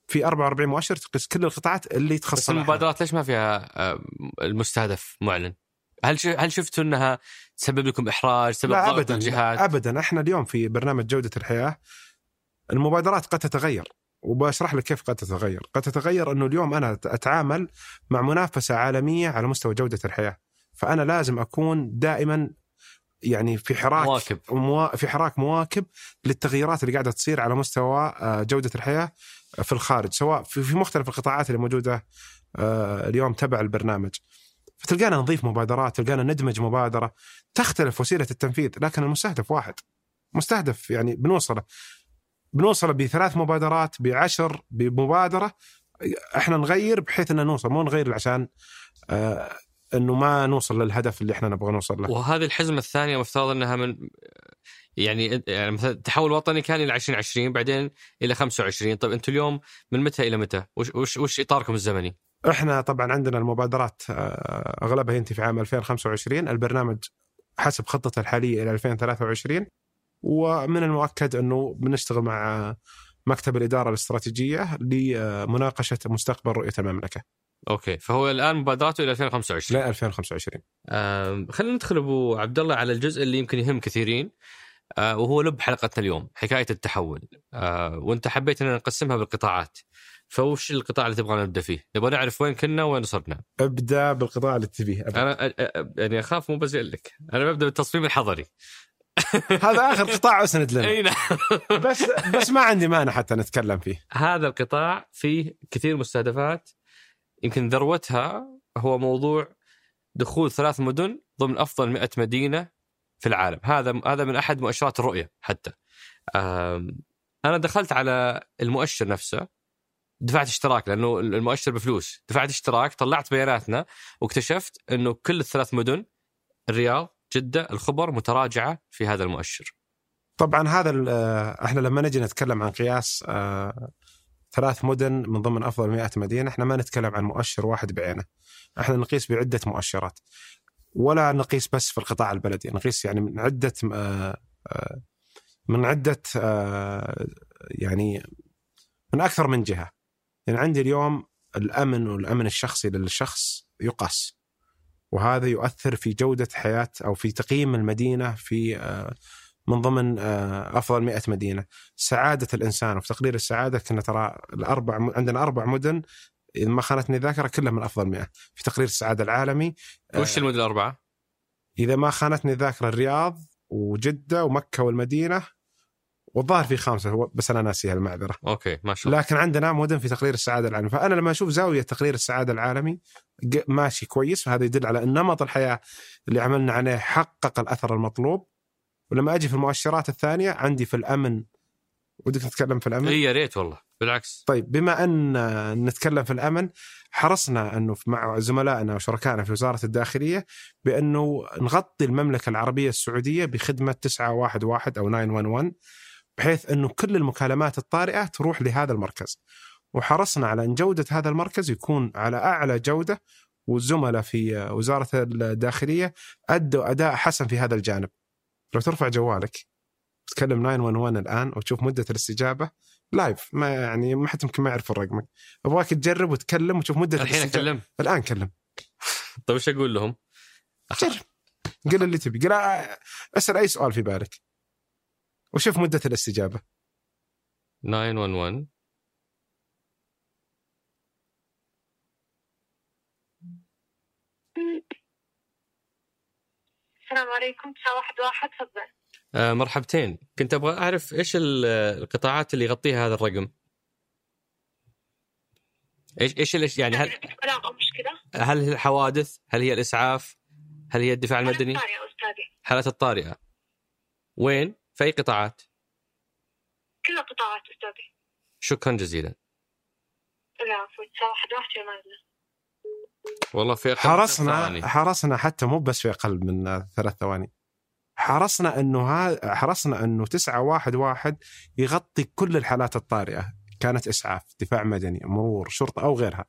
في 44 مؤشر تقيس كل القطاعات اللي تخص بس المبادرات ليش ما فيها آه، المستهدف معلن؟ هل هل شفتوا إنها تسبب لكم إحراج؟ تسبب لا ابدا الجهات؟ ابدا إحنا اليوم في برنامج جودة الحياة المبادرات قد تتغير وبشرح لك كيف قد تتغير، قد تتغير أنه اليوم أنا أتعامل مع منافسة عالمية على مستوى جودة الحياة، فأنا لازم أكون دائما يعني في حراك مواكب. موا... في حراك مواكب للتغييرات اللي قاعدة تصير على مستوى آه، جودة الحياة في الخارج سواء في مختلف القطاعات اللي موجودة آه، اليوم تبع البرنامج. فتلقانا نضيف مبادرات تلقانا ندمج مبادرة تختلف وسيلة التنفيذ لكن المستهدف واحد مستهدف يعني بنوصله بنوصله بثلاث مبادرات بعشر بمبادرة إحنا نغير بحيث ان نوصل مو نغير عشان آه إنه ما نوصل للهدف اللي إحنا نبغى نوصل له وهذه الحزمة الثانية مفترض إنها من يعني يعني مثلا التحول الوطني كان إلى 2020 بعدين إلى 25 طيب أنتم اليوم من متى إلى متى؟ وش وش, وش إطاركم الزمني؟ إحنا طبعا عندنا المبادرات آه، أغلبها ينتهي في عام 2025 البرنامج حسب خطته الحالية إلى 2023 ومن المؤكد إنه بنشتغل مع مكتب الإدارة الاستراتيجية لمناقشة مستقبل رؤية المملكة. أوكي. فهو الآن مبادراته إلى 2025 ل 2025 آه خلينا ندخل أبو عبد الله على الجزء اللي يمكن يهم كثيرين آه وهو لب حلقتنا اليوم حكاية التحول. آه وأنت حبيت أن نقسمها بالقطاعات. فوش القطاع اللي تبغى نبدأ فيه؟ نبغى نعرف وين كنا وين وصلنا. أبدأ بالقطاع اللي تبيه أنا يعني أخاف مو بزين لك، أنا ببدأ بالتصميم الحضري. *laughs* هذا آخر قطاع أسند لنا. أي نعم. بس بس ما عندي مانع حتى نتكلم فيه. هذا القطاع فيه كثير مستهدفات يمكن ذروتها هو موضوع دخول ثلاث مدن ضمن أفضل 100 مدينة في العالم. هذا هذا من أحد مؤشرات الرؤية حتى. أنا دخلت على المؤشر نفسه دفعت اشتراك لأنه المؤشر بفلوس. دفعت اشتراك طلعت بياناتنا واكتشفت إنه كل الثلاث مدن الرياض جدة الخبر متراجعة في هذا المؤشر. طبعا هذا آه، إحنا لما نجي نتكلم عن قياس آه، ثلاث مدن من ضمن أفضل 100 مدينة. إحنا ما نتكلم عن مؤشر واحد بعينه. إحنا نقيس بعدة مؤشرات. ولا نقيس بس في القطاع البلدي. نقيس يعني من عدة آه، من عدة يعني من أكثر من جهة. يعني عندي اليوم الأمن والأمن الشخصي للشخص يقاس وهذا يؤثر في جودة حياة أو في تقييم المدينة في آه، من ضمن آه، أفضل 100 مدينة سعادة الإنسان وفي تقرير السعادة كنا ترى الأربع عندنا أربع مدن إذا ما خانتني الذاكرة كلها من أفضل 100 في تقرير السعادة العالمي وش المدن الأربعة؟ إذا ما خانتني الذاكرة الرياض وجدة ومكة والمدينة والظاهر في خامسه بس أنا ناسيها المعذره. أوكي ما شاء الله. لكن عندنا مدن في تقرير السعادة العالمي، فأنا لما أشوف زاوية تقرير السعادة العالمي ماشي كويس فهذا يدل على ان نمط الحياة اللي عملنا عليه حقق الأثر المطلوب. ولما أجي في المؤشرات الثانية عندي في الأمن ودك نتكلم في الأمن؟ إي يا ريت والله بالعكس. طيب بما أن نتكلم في الأمن حرصنا أنه مع زملائنا وشركائنا في وزارة الداخلية بأنه نغطي المملكة العربية السعودية بخدمة 911 أو 911 بحيث أنه كل المكالمات الطارئة تروح لهذا المركز وحرصنا على أن جودة هذا المركز يكون على أعلى جودة والزملاء في وزارة الداخلية أدوا أداء حسن في هذا الجانب لو ترفع جوالك تكلم 911 الآن وتشوف مدة الاستجابة لايف ما يعني ما حد يمكن ما يعرف رقمك. أبغاك تجرب وتكلم وتشوف مدة الحين أكلم. الآن كلم. طيب إيش أقول لهم؟ جرب. قل اللي تبي. قل أسأل أي سؤال في بالك. وشوف مدة الاستجابة. 911 السلام عليكم. 911 تفضل. آه مرحبتين. كنت أبغى أعرف إيش القطاعات اللي يغطيها هذا الرقم؟ إيش إيش إيش يعني هل هل هي الحوادث؟ هل هي الإسعاف؟ هل هي الدفاع المدني؟ حالات الطارئة. وين؟ في أي قطاعات؟ كل القطاعات أستاذي. شكرا جزيلا. العفو واحد واحد والله في حرصنا حرصنا حتى مو بس في أقل من ثلاث ثواني. حرصنا إنه ها حرصنا إنه 911 يغطي كل الحالات الطارئة. كانت إسعاف دفاع مدني مرور شرطة أو غيرها.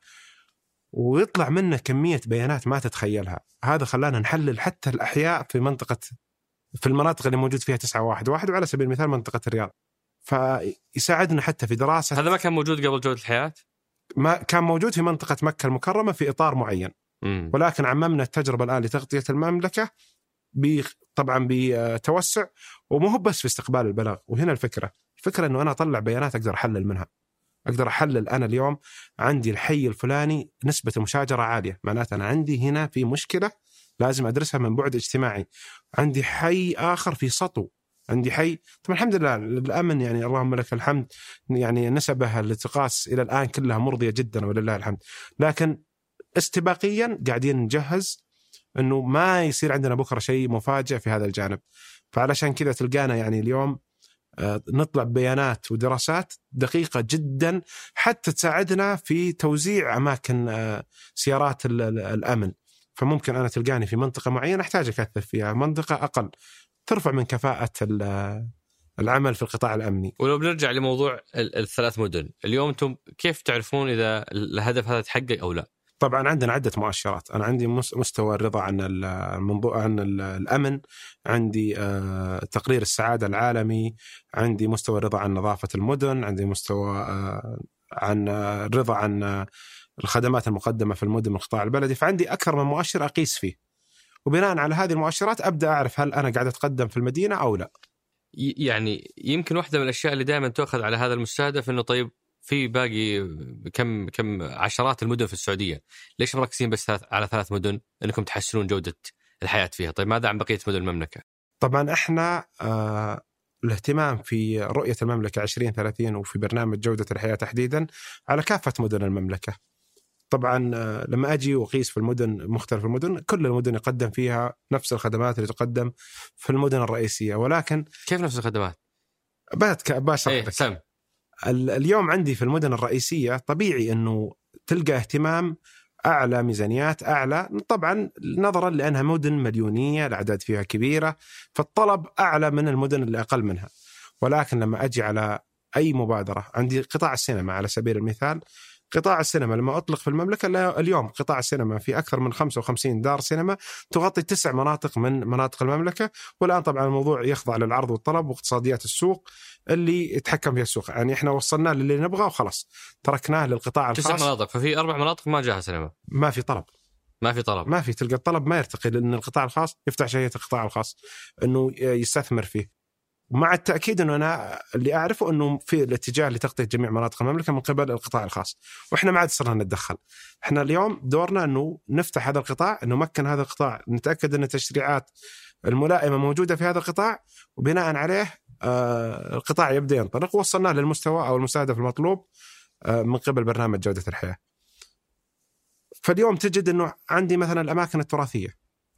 ويطلع منه كمية بيانات ما تتخيلها. هذا خلانا نحلل حتى الأحياء في منطقة في المناطق اللي موجود فيها 911 وعلى سبيل المثال منطقة الرياض. فيساعدنا حتى في دراسة. هذا ما كان موجود قبل جودة الحياة؟ ما كان موجود في منطقة مكة المكرمة في إطار معين. مم. ولكن عممنا التجربة الآن لتغطية المملكة طبعا بتوسع ومو هو بس في استقبال البلاغ وهنا الفكرة. الفكرة إنه أنا أطلع بيانات أقدر أحلل منها. أقدر أحلل أنا اليوم عندي الحي الفلاني نسبة المشاجره عالية. معناته أنا عندي هنا في مشكلة لازم أدرسها من بعد اجتماعي. عندي حي آخر في سطو. عندي حي. طبعا الحمد لله الامن يعني اللهم لك الحمد. يعني نسبه اللي تقاس إلى الآن كلها مرضية جدا ولله الحمد. لكن استباقيا قاعدين نجهز إنه ما يصير عندنا بكرة شيء مفاجئ في هذا الجانب. فعلشان كذا تلقانا يعني اليوم آه، نطلع بيانات ودراسات دقيقة جدا حتى تساعدنا في توزيع أماكن آه، سيارات الأمن. فممكن أنا تلقاني في منطقة معينة أحتاج أكثف فيها منطقة أقل. ترفع من كفاءة العمل في القطاع الأمني. ولو بنرجع لموضوع الثلاث مدن، اليوم أنتم كيف تعرفون إذا الهدف هذا تحقق أو لا؟ طبعا عندنا عدة مؤشرات، أنا عندي مستوى الرضا عن المنظور عن الأمن، عندي آه، تقرير السعادة العالمي، عندي مستوى الرضا عن نظافة المدن، عندي مستوى آه، عن الرضا عن الخدمات المقدمة في المدن من القطاع البلدي، فعندي أكثر من مؤشر أقيس فيه. وبناء على هذه المؤشرات أبدأ أعرف هل أنا قاعد أتقدم في المدينة أو لا. يعني يمكن واحدة من الأشياء اللي دائما تؤخذ على هذا المستهدف إنه طيب في باقي كم كم عشرات المدن في السعودية، ليش مركزين بس على ثلاث مدن إنكم تحسنون جودة الحياة فيها؟ طيب ماذا عن بقية مدن المملكة؟ طبعا إحنا آه الاهتمام في رؤية المملكة 2030 وفي برنامج جودة الحياة تحديدا على كافة مدن المملكة. طبعا آه، لما أجي وأقيس في المدن مختلف المدن كل المدن يقدم فيها نفس الخدمات اللي تقدم في المدن الرئيسية ولكن كيف نفس الخدمات؟ بشرح إيه سم. اليوم عندي في المدن الرئيسية طبيعي إنه تلقى اهتمام أعلى ميزانيات أعلى طبعا نظرا لأنها مدن مليونيه الأعداد فيها كبيرة فالطلب أعلى من المدن اللي أقل منها ولكن لما أجي على أي مبادرة عندي قطاع السينما على سبيل المثال قطاع السينما لما أطلق في المملكة اليوم قطاع السينما في أكثر من 55 دار سينما تغطي تسع مناطق من مناطق المملكة والآن طبعا الموضوع يخضع للعرض والطلب واقتصاديات السوق اللي يتحكم فيها السوق. يعني إحنا وصلناه للي نبغاه وخلاص تركناه للقطاع الخاص. تسع مناطق ففي أربع مناطق ما جاها سينما. ما في طلب. ما في طلب. ما في تلقى الطلب ما يرتقي لأن القطاع الخاص يفتح شهيه القطاع الخاص إنه يستثمر فيه. ومع التأكيد أنه أنا اللي أعرفه أنه في الاتجاه لتغطية جميع مناطق المملكة من قبل القطاع الخاص، وإحنا ما عاد صرنا نتدخل. إحنا اليوم دورنا أنه نفتح هذا القطاع، نمكن هذا القطاع، نتأكد أن التشريعات الملائمة موجودة في هذا القطاع وبناء عليه آه القطاع يبدأ ينطلق ووصلناه للمستوى أو المستهدف المطلوب آه من قبل برنامج جودة الحياة. فاليوم تجد أنه عندي مثلا الأماكن التراثية.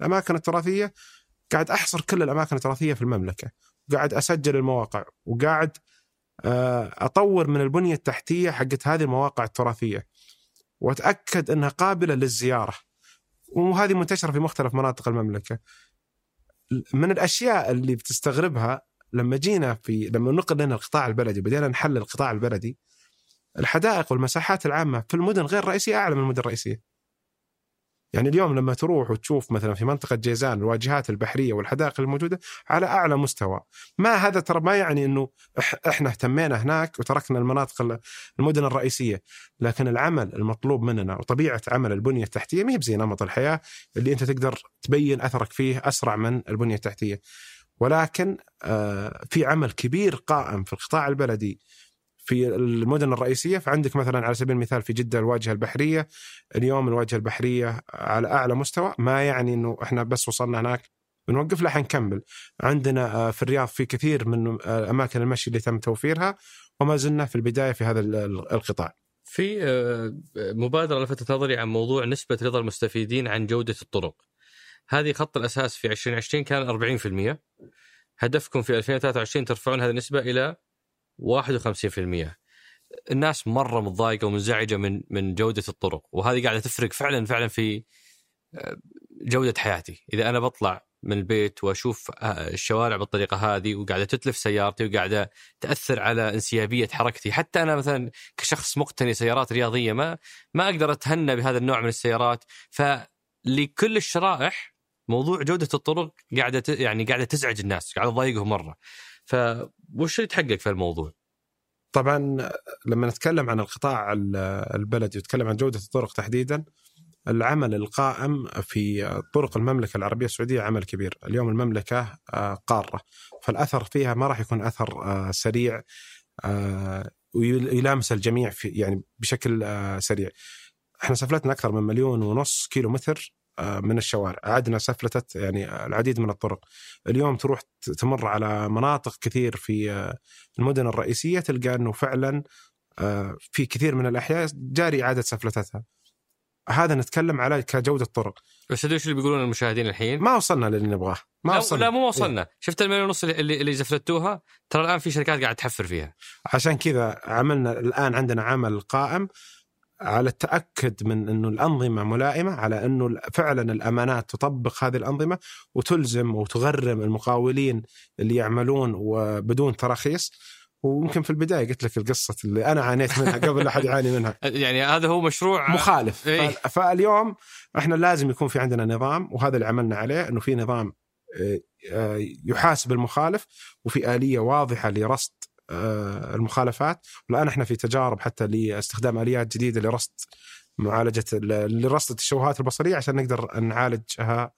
الأماكن التراثية قاعد أحصر كل الأماكن التراثية في المملكة وقاعد أسجل المواقع وقاعد آه، أطور من البنية التحتية حقت هذه المواقع التراثية. وأتأكد إنها قابلة للزيارة. وهذه منتشرة في مختلف مناطق المملكة. من الأشياء اللي بتستغربها لما جينا في لما نقل لنا القطاع البلدي بدينا نحلل القطاع البلدي الحدائق والمساحات العامة في المدن غير الرئيسية أعلى من المدن الرئيسية. يعني اليوم لما تروح وتشوف مثلا في منطقة جيزان الواجهات البحرية والحدائق الموجودة على أعلى مستوى ما هذا ترى ما يعني أنه إحنا اهتمينا هناك وتركنا المناطق المدن الرئيسية لكن العمل المطلوب مننا وطبيعة عمل البنية التحتية ما هي بزي نمط الحياة اللي أنت تقدر تبين أثرك فيه أسرع من البنية التحتية. ولكن آه، في عمل كبير قائم في القطاع البلدي في المدن الرئيسية. فعندك مثلا على سبيل المثال في جدة الواجهة البحرية اليوم الواجهة البحرية على أعلى مستوى. ما يعني إنه إحنا بس وصلنا هناك بنوقف لا حنكمل عندنا آه، في الرياض في كثير من آه، أماكن المشي اللي تم توفيرها وما زلنا في البداية في هذا القطاع. في آه، مبادرة لفتت نظري عن موضوع نسبة رضا المستفيدين عن جودة الطرق. هذه خط الأساس في 2020 كان 40% هدفكم في 2023 ترفعون هذه النسبة إلى 51% الناس مرة متضايقة ومنزعجة من من جودة الطرق وهذه قاعدة تفرق فعلا فعلا في آه، جودة حياتي. إذا أنا بطلع من البيت وأشوف آه، الشوارع بالطريقة هذه وقاعدة تتلف سيارتي وقاعدة تأثر على انسيابية حركتي حتى أنا مثلا كشخص مقتني سيارات رياضية ما ما أقدر أتهنى بهذا النوع من السيارات. فلكل الشرائح موضوع جودة الطرق قاعدة يعني قاعدة تزعج الناس قاعدة تضايقهم مرة. فوش تحقق في الموضوع؟ طبعا لما نتكلم عن القطاع البلدي ونتكلم عن جودة الطرق تحديدا العمل القائم في طرق المملكة العربية السعودية عمل كبير، اليوم المملكة آه، قارة فالأثر فيها ما راح يكون أثر آه، سريع آه، ويلامس الجميع في يعني بشكل سريع. إحنا سفلتنا أكثر من مليون ونص كيلو متر من الشوارع. عدنا سفلتت يعني العديد من الطرق. اليوم تروح تمر على مناطق كثير في آه، المدن الرئيسية تلقى أنه فعلا آه، في كثير من الأحياء جاري إعادة سفلتتها. هذا نتكلم على كجودة طرق. بس إيش اللي بيقولون المشاهدين الحين؟ ما وصلنا للي نبغاه. ما لا, وصلنا. لا مو وصلنا. شفت المليون ونص اللي اللي زفلتوها ترى الآن في شركات قاعد تحفر فيها. عشان كذا عملنا الآن عندنا عمل قائم على التأكد من إنه الأنظمة ملائمة على إنه فعلا الأمانات تطبق هذه الأنظمة وتلزم وتغرم المقاولين اللي يعملون وبدون تراخيص. ويمكن في البداية قلت لك القصة اللي أنا عانيت منها قبل لا أحد يعاني منها. *laughs* يعني هذا هو مشروع مخالف. إيه. فاليوم إحنا لازم يكون في عندنا نظام وهذا اللي عملنا عليه إنه في نظام آه، آه، يحاسب المخالف وفي آلية واضحة لرصد المخالفات. والآن إحنا في تجارب حتى لاستخدام آليات جديدة لرصد معالجة ال- لرصد التشوهات البصرية عشان نقدر نعالجها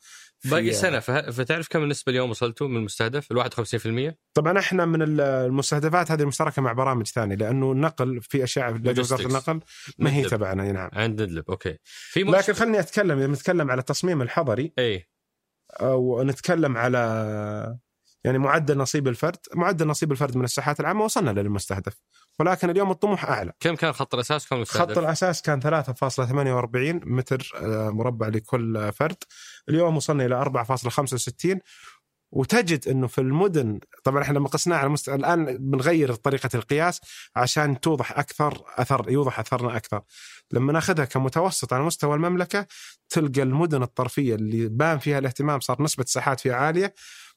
باقي سنة. فتعرف كم النسبة اليوم وصلتوا من المستهدف؟ ال 51% طبعا إحنا من ال- المستهدفات هذه المشتركة مع برامج ثانية لأنه النقل في أشياء وزاره. النقل ما هي. تبعنا. أي نعم. عند ندلب. أوكي. في مش... لكن خليني أتكلم إذا نتكلم على التصميم الحضري اي أو نتكلم على يعني معدل نصيب الفرد معدل نصيب الفرد من الساحات العامة وصلنا للمستهدف. ولكن اليوم الطموح أعلى. كم كان خط الأساس؟ كم المستهدف؟ خط الأساس كان 3.48 متر آه، مربع لكل فرد. اليوم وصلنا إلى 4.65 وتجد إنه في المدن طبعا إحنا لما قسناه على مست... الآن بنغير طريقة القياس عشان توضح أكثر أثر يوضح أثرنا أكثر. لما نأخذها كمتوسط على مستوى المملكة تلقى المدن الطرفية اللي بان فيها الاهتمام صار نسبة الساحات فيها عالية.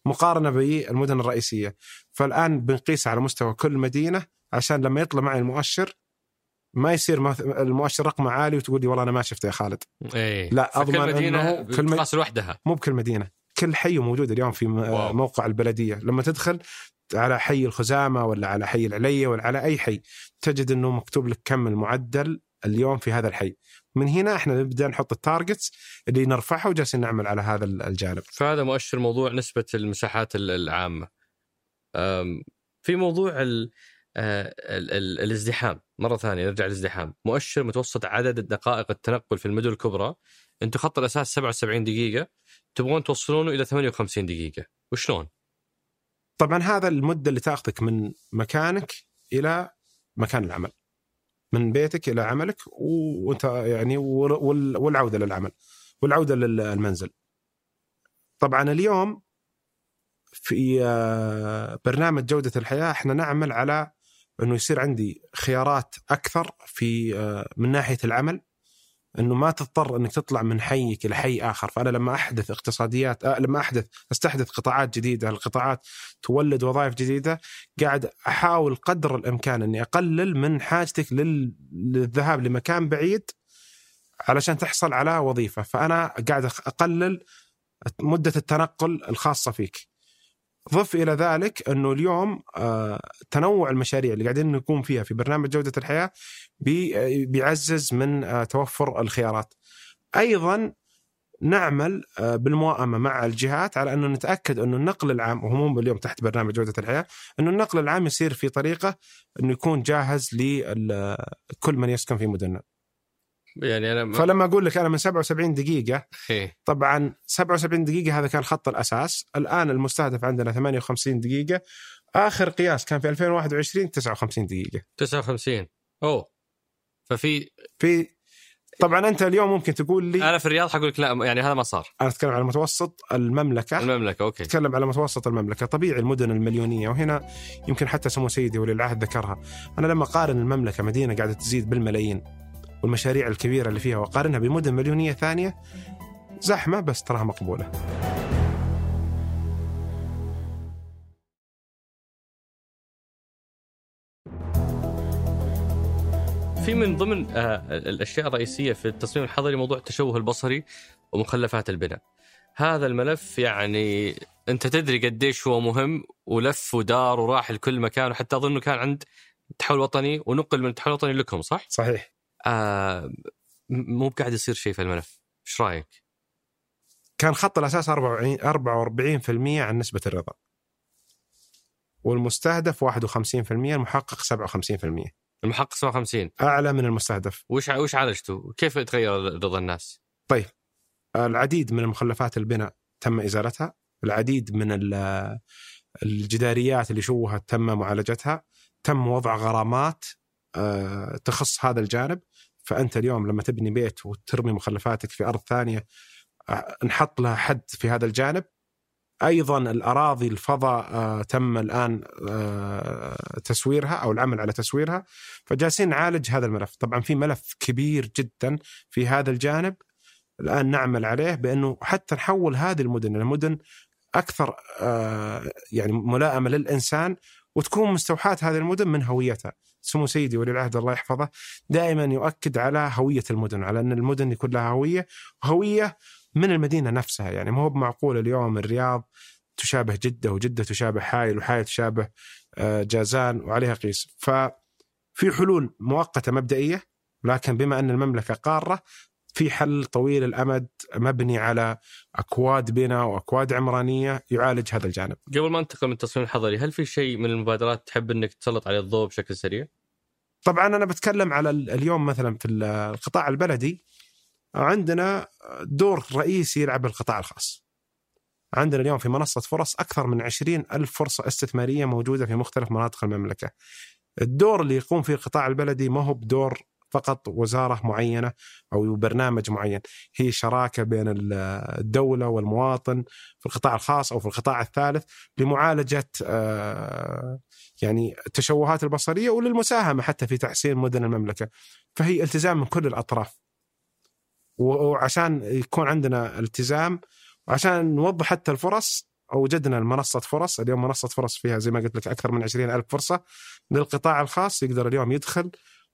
مقارنة بالمدن الرئيسية. فالآن بنقيس على مستوى كل مدينة عشان لما يطلع معي المؤشر ما يصير المؤشر رقمه عالي وتقول لي والله أنا ما شفته يا خالد اي لا، فكل أضمن مدينة كل مد- لوحدها مو بكل مدينة كل حي موجود اليوم في wow. موقع البلدية لما تدخل على حي الخزامة ولا على حي العليه ولا على أي حي تجد إنه مكتوب لك كم المعدل اليوم في هذا الحي. من هنا إحنا نبدأ نحط ال targets اللي نرفعها وجالسين نعمل على هذا ال- الجانب. فهذا مؤشر موضوع نسبة المساحات ال- العامة. في موضوع ال آه، ال ال الازدحام. مرة ثانية نرجع للازدحام. مؤشر متوسط عدد دقائق التنقل في المدن الكبرى. أنتم خط الأساس 77 دقيقة. تبغون توصلونه إلى 58 دقيقة. وشلون؟ طبعا هذا المدة اللي تأخذك من مكانك إلى مكان العمل. من بيتك إلى عملك وانت يعني وال- وال- والعودة للعمل والعودة للمنزل. طبعا اليوم في آه، برنامج جودة الحياة إحنا نعمل على إنه يصير عندي خيارات أكثر في آه، من ناحية العمل. إنه ما تضطر إنك تطلع من حيك إلى حي آخر. فأنا لما أحدث اقتصاديات آه لما أحدث أستحدث قطاعات جديدة القطاعات تولد وظائف جديدة قاعد أحاول قدر الإمكان إني أقلل من حاجتك لل... للذهاب لمكان بعيد علشان تحصل على وظيفة. فأنا قاعد أقلل مدة التنقل الخاصة فيك. ضف إلى ذلك أنه اليوم آه، تنوع المشاريع اللي قاعدين نقوم فيها في برنامج جودة الحياة بي- بيعزز من آه، توفر الخيارات. أيضا نعمل آه، بالموائمه مع الجهات على أنه نتأكد أنه النقل العام وهو مو اليوم تحت برنامج جودة الحياة أنه النقل العام يصير في طريقة إنه يكون جاهز لكل من يسكن في مدننا. يعني أنا ما... فلما أقول لك أنا من 77 دقيقة إيه. طبعا 77 دقيقة هذا كان خط الأساس. الآن المستهدف عندنا 58 دقيقة. آخر قياس كان في 2021 59 دقيقة. 59 أوه. ففي في طبعا أنت اليوم ممكن تقول لي أنا في الرياض حقول لك لا يعني هذا ما صار. أنا أتكلم على متوسط المملكة. المملكة أوكي. أتكلم على متوسط المملكة. طبيعي المدن المليونية وهنا يمكن حتى سمو سيدي ولي العهد ذكرها. أنا لما أقارن المملكة مدينة قاعدة تزيد بالملايين. والمشاريع الكبيرة اللي فيها وأقارنها بمدن مليونية ثانية زحمة بس تراها مقبولة في من ضمن آه، الأشياء الرئيسية في التصميم الحضري موضوع التشوه البصري ومخلفات البناء. هذا الملف يعني أنت تدري قديش هو مهم ولف ودار وراح لكل مكان وحتى أظنه كان عند التحول الوطني ونقل من التحول الوطني لكم صح؟ صحيح آه مو قاعد يصير شيء في الملف، إيش رأيك؟ كان خط الأساس 44 44% عن نسبة الرضا. والمستهدف 51% المحقق 57% المحقق 57 أعلى من المستهدف. وش وش عالجتوا؟ كيف تغير رضا الناس؟ العديد من المخلفات البناء تم إزالتها. العديد من ال- الجداريات اللي شوهت تم معالجتها. تم وضع غرامات تخص هذا الجانب. فأنت اليوم لما تبني بيت وترمي مخلفاتك في أرض ثانية آه، نحط لها حد في هذا الجانب. أيضا الأراضي الفضاء آه، تم الآن آه، تسويرها أو العمل على تسويرها. فجالسين نعالج هذا الملف. طبعا في ملف كبير جدا في هذا الجانب الآن نعمل عليه بأنه حتى نحول هذه المدن إلى مدن أكثر آه، يعني ملائمة للإنسان وتكون مستوحاة هذه المدن من هويتها. سمو سيدي ولي العهد الله يحفظه دائما يؤكد على هوية المدن على أن المدن يكون لها هوية وهويه من المدينة نفسها. يعني ما هو بمعقول اليوم الرياض تشابه جدة وجدة تشابه حايل وحايل تشابه آه، جازان وعليها قيس. ففي حلول مؤقتة مبدئية لكن بما أن المملكة قارة في حل طويل الأمد مبني على أكواد بناء وأكواد عمرانية يعالج هذا الجانب. قبل ما انتقل من التصميم الحضري، هل في شيء من المبادرات تحب إنك تسلط عليه الضوء بشكل سريع؟ طبعا أنا بتكلم على اليوم مثلا في القطاع البلدي عندنا دور رئيسي يلعب القطاع الخاص عندنا اليوم في منصة فرص أكثر من عشرين ألف فرصة استثمارية موجودة في مختلف مناطق المملكة الدور اللي يقوم فيه القطاع البلدي ما هو بدور فقط وزارة معينة أو برنامج معين. هي شراكة بين الدولة والمواطن في القطاع الخاص أو في القطاع الثالث لمعالجة آه، يعني التشوهات البصرية وللمساهمة حتى في تحسين مدن المملكة. فهي التزام من كل الأطراف. وعشان يكون عندنا التزام وعشان نوضح حتى الفرص أوجدنا المنصة فرص. اليوم منصة فرص فيها زي ما قلت لك أكثر من عشرين ألف فرصة للقطاع الخاص يقدر اليوم يدخل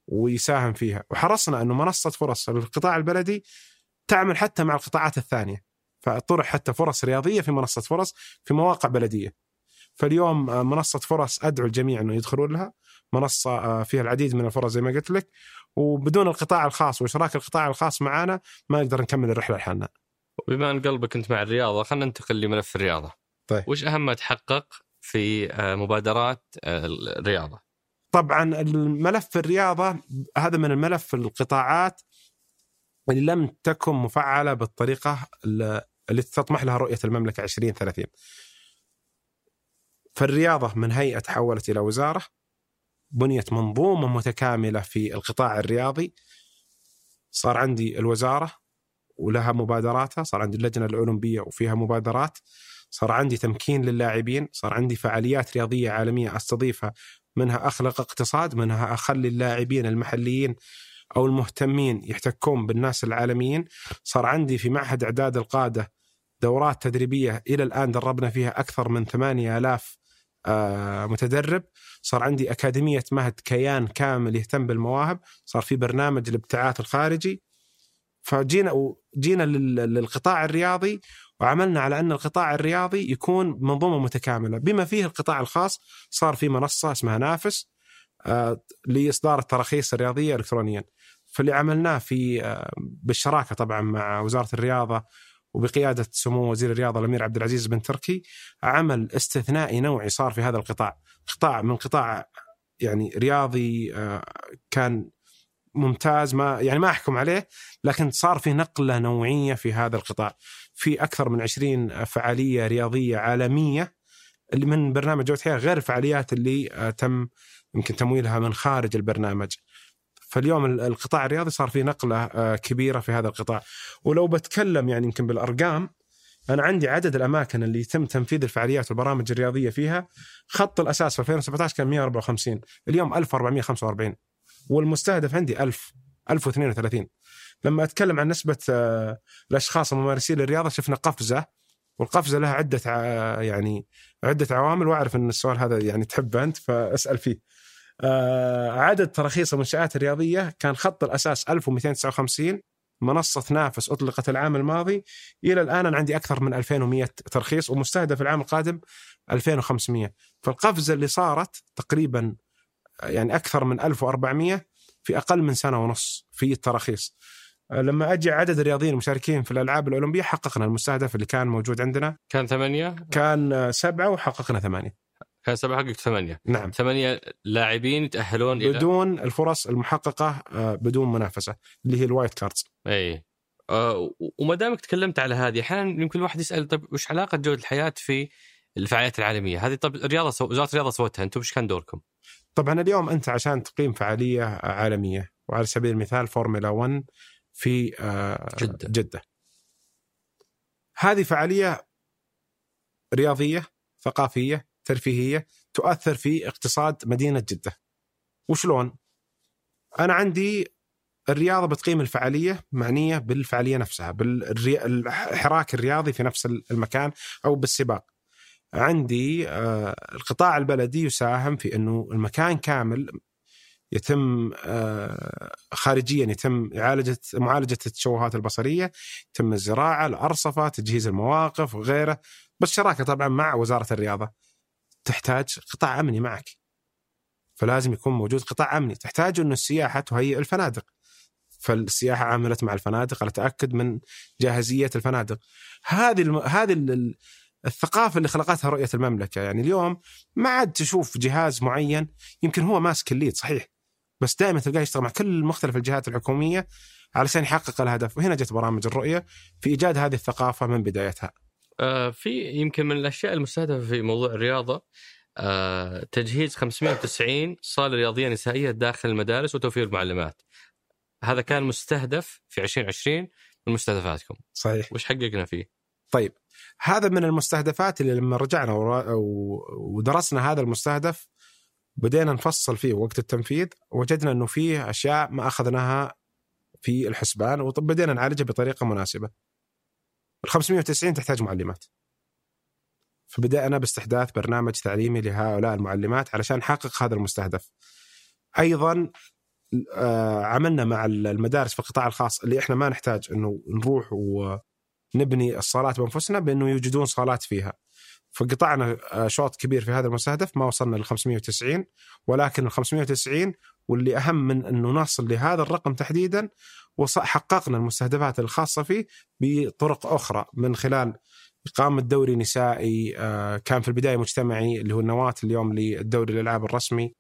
ويساهم فيها وحرصنا إنه منصة فرص للقطاع البلدي تعمل حتى مع القطاعات الثانية فطرح حتى فرص رياضية في منصة فرص في مواقع بلدية فاليوم منصة فرص أدعو الجميع إنه يدخلون لها منصة فيها العديد من الفرص زي ما قلت لك وبدون القطاع الخاص وإشراك القطاع الخاص معنا ما نقدر نكمل الرحلة لحالنا. بما إن قلبك أنت مع الرياضة خلينا ننتقل لملف الرياضة. طيب. وش أهم ما تحقق في آه، مبادرات آه، الرياضة؟ طبعا الملف الرياضة هذا من الملف القطاعات اللي لم تكن مفعلة بالطريقة اللي تطمح لها رؤية المملكة 2030. فالرياضة من هيئة تحولت إلى وزارة بنيت منظومة متكاملة في القطاع الرياضي صار عندي الوزارة ولها مبادراتها صار عندي اللجنة الأولمبية وفيها مبادرات صار عندي تمكين للاعبين صار عندي فعاليات رياضية عالمية أستضيفها منها أخلق اقتصاد منها أخلي اللاعبين المحليين أو المهتمين يحتكون بالناس العالميين. صار عندي في معهد إعداد القادة دورات تدريبية إلى الآن دربنا فيها أكثر من 8000 آه، متدرب. صار عندي أكاديمية مهد كيان كامل يهتم بالمواهب. صار في برنامج الابتعاث الخارجي. فجينا جينا للقطاع الرياضي وعملنا على أن القطاع الرياضي يكون منظومة متكاملة. بما فيه القطاع الخاص صار في منصة اسمها نافس آه، لإصدار التراخيص الرياضية الكترونيا. فاللي عملناه في آه، بالشراكة طبعا مع وزارة الرياضة وبقيادة سمو وزير الرياضة الأمير عبد العزيز بن تركي عمل استثنائي نوعي صار في هذا القطاع، قطاع من قطاع يعني رياضي آه، كان ممتاز ما يعني ما أحكم عليه لكن صار في نقلة نوعية في هذا القطاع. في أكثر من 20 فعالية رياضية عالمية اللي من برنامج جودة حياة غير الفعاليات اللي آه، تم يمكن تمويلها من خارج البرنامج. فاليوم القطاع الرياضي صار في نقلة آه، كبيرة في هذا القطاع. ولو بتكلم يعني يمكن بالأرقام أنا عندي عدد الأماكن اللي يتم تنفيذ الفعاليات والبرامج الرياضية فيها. خط الأساس في 2017 كان 154 اليوم 1445 والمستهدف عندي 1000 1032 لما أتكلم عن نسبة آه، الأشخاص الممارسين للرياضة شفنا قفزة والقفزة لها عدة يعني عدة عوامل وأعرف إن السؤال هذا يعني تحبه أنت فأسأل فيه. آه، عدد تراخيص المنشآت الرياضية كان خط الأساس 1259 منصة نافس أطلقت العام الماضي. إلى الآن أنا عندي أكثر من 2100 ترخيص ومستهدف العام القادم 2500 فالقفزة اللي صارت تقريبا يعني أكثر من 1400 في أقل من سنة ونص في التراخيص. آه، لما أجي عدد الرياضيين المشاركين في الألعاب الأولمبية حققنا المستهدف اللي كان موجود عندنا كان ثمانية؟ كان سبعة وحققنا ثمانية كان سبع حقك ثمانية نعم ثمانية لاعبين يتأهلون بدون إلى... الفرص المحققة آه، بدون منافسة اللي هي ال wild cards إي أه وما دامك تكلمت على هذه أحيانا يمكن الواحد يسأل طيب وش علاقة جودة الحياة في الفعاليات العالمية؟ هذه طب الرياضه سو... وزارة الرياضة سوتها أنتم وش كان دوركم؟ طبعا اليوم أنت عشان تقيم فعالية عالمية وعلى سبيل المثال فورمولا 1 في آه، جدة. جدة هذه فعالية رياضية ثقافية ترفيهية تؤثر في اقتصاد مدينة جدة وشلون؟ أنا عندي الرياضة بتقيم الفعالية معنية بالفعالية نفسها بالحراك الرياضي في نفس المكان أو بالسباق عندي آه، القطاع البلدي يساهم في أنه المكان كامل يتم آه، خارجيا يتم إعالجة معالجة التشوهات البصرية يتم الزراعة الأرصفة تجهيز المواقف وغيره بس شراكة طبعا مع وزارة الرياضة. تحتاج قطاع أمني معك. فلازم يكون موجود قطاع أمني. تحتاج أن السياحة تهيئ الفنادق. فالسياحة عملت مع الفنادق. على تأكد من جاهزية الفنادق. هذه الم... هذه ال... الثقافة اللي خلقتها رؤية المملكة. يعني اليوم ما عاد تشوف جهاز معين يمكن هو ماسك الليد صحيح. بس دائما تلقاه يشتغل مع كل مختلف الجهات الحكومية علشان يحقق الهدف وهنا جت برامج الرؤية في إيجاد هذه الثقافة من بدايتها. آه في يمكن من الأشياء المستهدفة في موضوع الرياضة آه تجهيز 590 صالة رياضية نسائية داخل المدارس وتوفير المعلمات. هذا كان مستهدف في 2020 من مستهدفاتكم. صحيح. وش حققنا فيه؟ طيب هذا من المستهدفات اللي لما رجعنا ودرسنا هذا المستهدف بدينا نفصل فيه وقت التنفيذ وجدنا إنه فيه أشياء ما أخذناها في الحسبان وبدينا نعالجها بطريقة مناسبة. ال 590 تحتاج معلمات. فبدأنا باستحداث برنامج تعليمي لهؤلاء المعلمات علشان نحقق هذا المستهدف. أيضا آه، عملنا مع المدارس في القطاع الخاص اللي إحنا ما نحتاج إنه نروح ونبني الصالات بأنفسنا بأنه يوجدون صالات فيها. فقطعنا آه، شوط كبير في هذا المستهدف ما وصلنا ل 590 ولكن ال 590 واللي أهم من أنه نصل لهذا الرقم تحديدا وحققنا المستهدفات الخاصة فيه بطرق أخرى من خلال إقامة دوري نسائي آه، كان في البداية مجتمعي اللي هو النواة اليوم للدوري الألعاب الرسمي.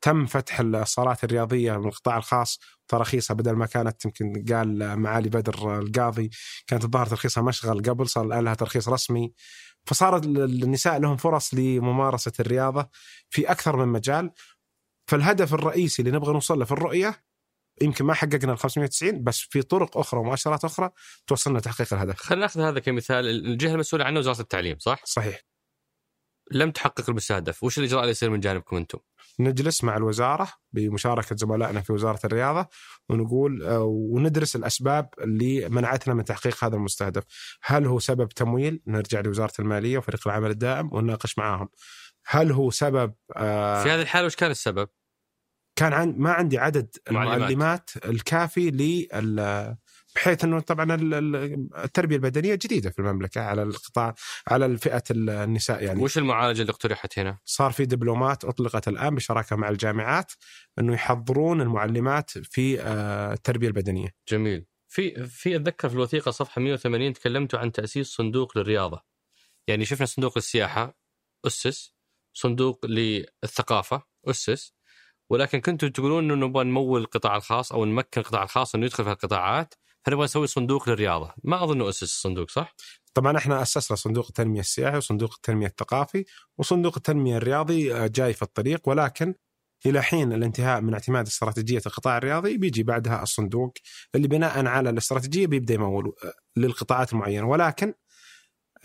تم فتح الصالات الرياضية من القطاع الخاص تراخيصها بدل ما كانت يمكن قال معالي بدر القاضي كانت الظاهر ترخيصها مشغل قبل صار الآن لها ترخيص رسمي. فصار النساء لهم فرص لممارسة الرياضة في أكثر من مجال فالهدف الرئيسي اللي نبغى نوصل له في الرؤية يمكن ما حققنا ال 590 بس في طرق أخرى ومؤشرات أخرى توصلنا لتحقيق الهدف. خلينا ناخذ هذا كمثال الجهة المسؤولة عنه وزارة التعليم صح؟ صحيح. لم تحقق المستهدف، وش الإجراء اللي يصير من جانبكم أنتم؟ نجلس مع الوزارة بمشاركة زملائنا في وزارة الرياضة ونقول آه، وندرس الأسباب اللي منعتنا من تحقيق هذا المستهدف، هل هو سبب تمويل؟ نرجع لوزارة المالية وفريق العمل الدائم ونناقش معاهم. هل هو سبب آه في هذه الحالة وش كان السبب؟ كان عن ما عندي عدد المعلمات الكافي لل بحيث أنه طبعا التربية البدنية جديدة في المملكة على القطاع على فئه النساء يعني وش المعالجة اللي اقترحت هنا؟ صار في دبلومات أطلقت الآن بشراكة مع الجامعات أنه يحضرون المعلمات في آه، التربية البدنية. جميل. في في أتذكر في الوثيقة صفحة 180 تكلمتوا عن تأسيس صندوق للرياضة. يعني شفنا صندوق السياحه أسس، صندوق للثقافة أسس، ولكن كنتوا تقولون إنه نبغى نمول القطاع الخاص أو نمكن القطاع الخاص إنه يدخل في القطاعات فنبغى نسوي صندوق للرياضة، ما أظن أسس الصندوق صح؟ طبعا إحنا أسسنا صندوق التنمية السياحي وصندوق التنمية الثقافي وصندوق التنمية الرياضي آه، جاي في الطريق ولكن إلى حين الانتهاء من اعتماد استراتيجية القطاع الرياضي بيجي بعدها الصندوق اللي بناء على الاستراتيجية بيبدأ يمول آه، للقطاعات المعينة ولكن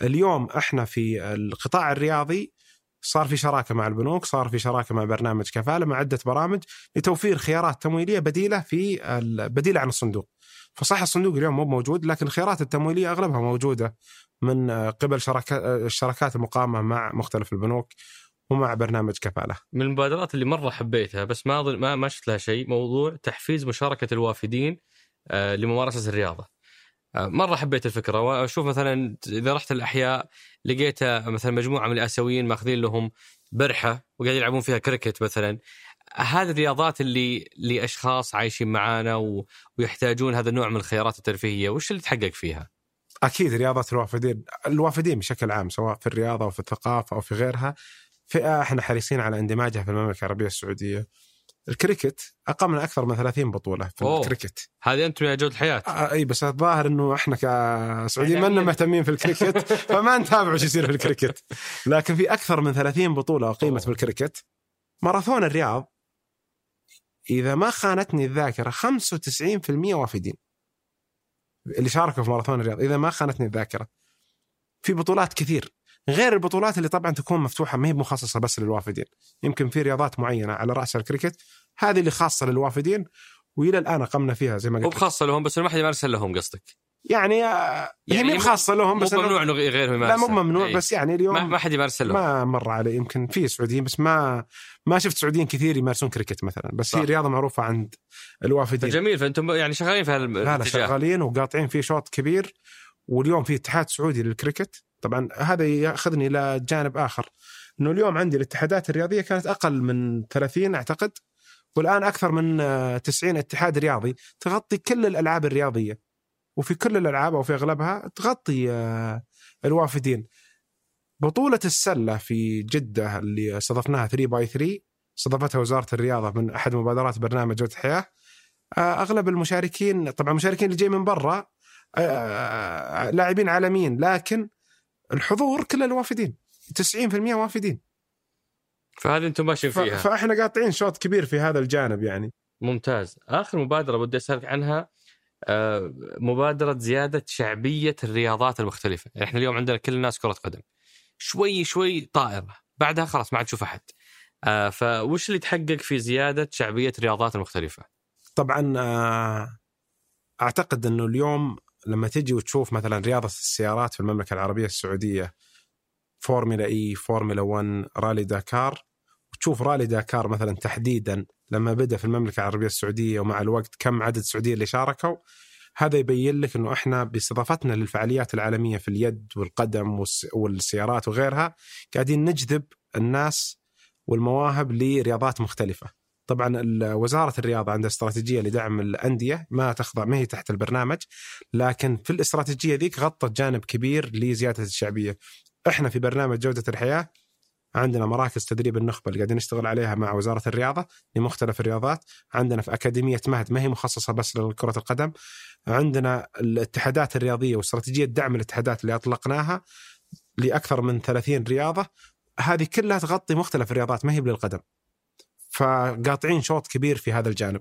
اليوم إحنا في القطاع الرياضي صار في شراكة مع البنوك، صار في شراكة مع برنامج كفالة مع عدة برامج لتوفير خيارات تمويلية بديلة في بديلة عن الصندوق. فصح الصندوق اليوم مو موجود لكن الخيارات التمويلية أغلبها موجودة من قبل شركات الشراكات المقامة مع مختلف البنوك ومع برنامج كفالة. من المبادرات اللي مرة حبيتها بس ما ما ما شفت لها شيء موضوع تحفيز مشاركة الوافدين آه، لممارسة الرياضة. آه، مرة حبيت الفكرة وأشوف مثلا إذا رحت الأحياء لقيت مثلا مجموعة من الآسيويين ماخذين لهم برحة وقاعدين يلعبون فيها كريكت مثلا هذه الرياضات اللي لاشخاص عايشين معانا و... ويحتاجون هذا النوع من الخيارات الترفيهية وش اللي تحقق فيها؟ أكيد رياضة الوافدين الوافدين بشكل عام سواء في الرياضة أو في الثقافة أو في غيرها فئة إحنا حريصين على اندماجها في المملكة العربية السعودية. الكريكت اقمنا أكثر من 30 بطولة في أوه. الكريكت. هذه أنتم يا جود الحياة آه إي بس الظاهر إنه إحنا كسعوديين ما مهتمين في الكريكت *laughs* فما نتابع وش يصير في الكريكت. لكن في أكثر من 30 بطولة أقيمت في الكريكت ماراثون الرياض إذا ما خانتني الذاكرة 95% وافدين. اللي شاركوا في ماراثون الرياض إذا ما خانتني الذاكرة. في بطولات كثير. غير البطولات اللي طبعا تكون مفتوحة ما هي مخصصة بس للوافدين. يمكن في رياضات معينة على رأس الكريكت. هذه اللي خاصة للوافدين وإلى الآن أقمنا فيها زي ما قلت بخاصة لهم بس ما حد يمارسها لهم قصدك. يعني آه، هي يعني مو- خاصة لهم مو بس إنه- ممنوع إنه غيرهم لا يمارسها مو ممنوع إيه. بس يعني اليوم ما, ما حد يمارسها لهم. ما مر علي. يمكن في سعوديين بس ما ما شفت سعوديين كثير يمارسون كريكت مثلا. بس صح. هي رياضة معروفة عند الوافدين. فجميل فأنتم يعني شغالين في لا لا هالاتجاه شغالين وقاطعين فيه شوط كبير واليوم في اتحاد سعودي للكريكت. طبعا هذا يأخذني إلى جانب آخر إنه اليوم عندي الاتحادات الرياضية كانت أقل من 30 أعتقد والآن أكثر من آه، 90 اتحاد رياضي تغطي كل الألعاب الرياضية. وفي كل الألعاب أو في أغلبها تغطي آه، الوافدين. بطولة السلة في جدة اللي استضفناها 3 باي 3 استضافتها وزارة الرياضة من أحد مبادرات برنامج جوده الحياة آه، أغلب المشاركين طبعا المشاركين اللي جاي من برا آه، لاعبين عالميين لكن الحضور كل الوافدين. 90% وافدين. فهذه أنتم ماشيين فيها. فإحنا قاطعين شوط كبير في هذا الجانب يعني. ممتاز. آخر مبادرة بدي أسألك عنها آه، مبادرة زيادة شعبية الرياضات المختلفة. إحنا اليوم عندنا كل الناس كرة قدم. شوي شوي طائرة. بعدها خلاص ما عاد تشوف أحد. آه، فوش اللي تحقق في زيادة شعبية الرياضات المختلفة؟ طبعا آه، أعتقد إنه اليوم لما تجي وتشوف مثلا رياضة السيارات في المملكة العربية السعودية فورمولا E فورمولا 1 رالي داكار وتشوف رالي داكار مثلا تحديدا لما بدأ في المملكة العربية السعودية ومع الوقت كم عدد السعوديين اللي شاركوا هذا يبين لك إنه إحنا باستضافتنا للفعاليات العالمية في اليد والقدم والس- والسيارات وغيرها قاعدين نجذب الناس والمواهب لرياضات مختلفة. طبعا وزارة الرياضة عندها استراتيجية لدعم الأندية ما تخضع ما هي تحت البرنامج لكن في الاستراتيجية ذيك غطت جانب كبير لزيادة الشعبية. إحنا في برنامج جودة الحياة عندنا مراكز تدريب النخبة اللي قاعدين نشتغل عليها مع وزارة الرياضة لمختلف الرياضات، عندنا في أكاديمية مهد ما هي مخصصة بس لكرة القدم، عندنا الاتحادات الرياضية واستراتيجية دعم الاتحادات اللي أطلقناها لأكثر من 30 رياضة، هذه كلها تغطي مختلف الرياضات ما هي للقدم. فقاطعين شوط كبير في هذا الجانب.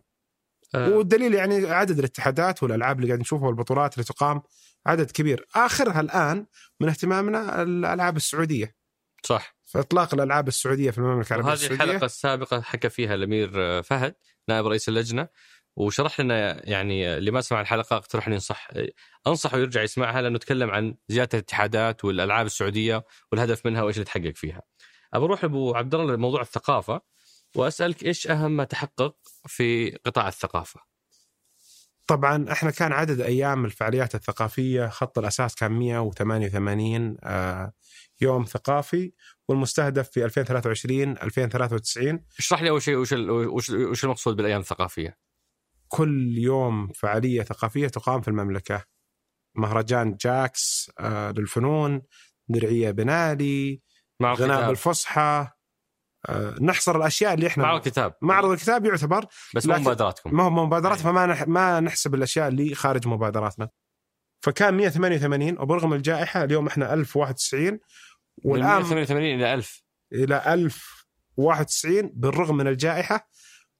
آه، والدليل يعني عدد الاتحادات والألعاب اللي قاعد نشوفها والبطولات اللي تقام عدد كبير، آخرها الآن من اهتمامنا الألعاب السعودية. صح فاطلاق الألعاب السعودية في المملكة العربية السعوديه الحلقة السابقة حكى فيها الأمير فهد نائب رئيس اللجنة وشرح لنا يعني اللي ما سمع الحلقة اقترح اني انصح أنصحه يرجع يسمعها لأنه تكلم عن زيادة الاتحادات والألعاب السعودية والهدف منها وإيش اللي تحقق فيها. ابى أروح لابو عبد الله لموضوع الثقافة وأسألك إيش أهم ما تحقق في قطاع الثقافة؟ طبعا إحنا كان عدد أيام الفعاليات الثقافية خط الأساس كان 188 آه، يوم ثقافي والمستهدف في 2023 2093 اشرح لي اول شيء وش وش وش المقصود بالأيام الثقافية؟ كل يوم فعالية ثقافية تقام في المملكة. مهرجان جاكس آه، للفنون درعية بنالي غناء بالفصحى آه، نحصر الأشياء اللي إحنا معرض كتاب معرض الكتاب يعتبر بس مو مبادراتكم. ما هو مبادرات أي. فما نح... ما نحسب الأشياء اللي خارج مبادراتنا. فكان 188 وبرغم الجائحة اليوم إحنا 1091 من والآن 188 إلى 1000 إلى 1091 بالرغم من الجائحة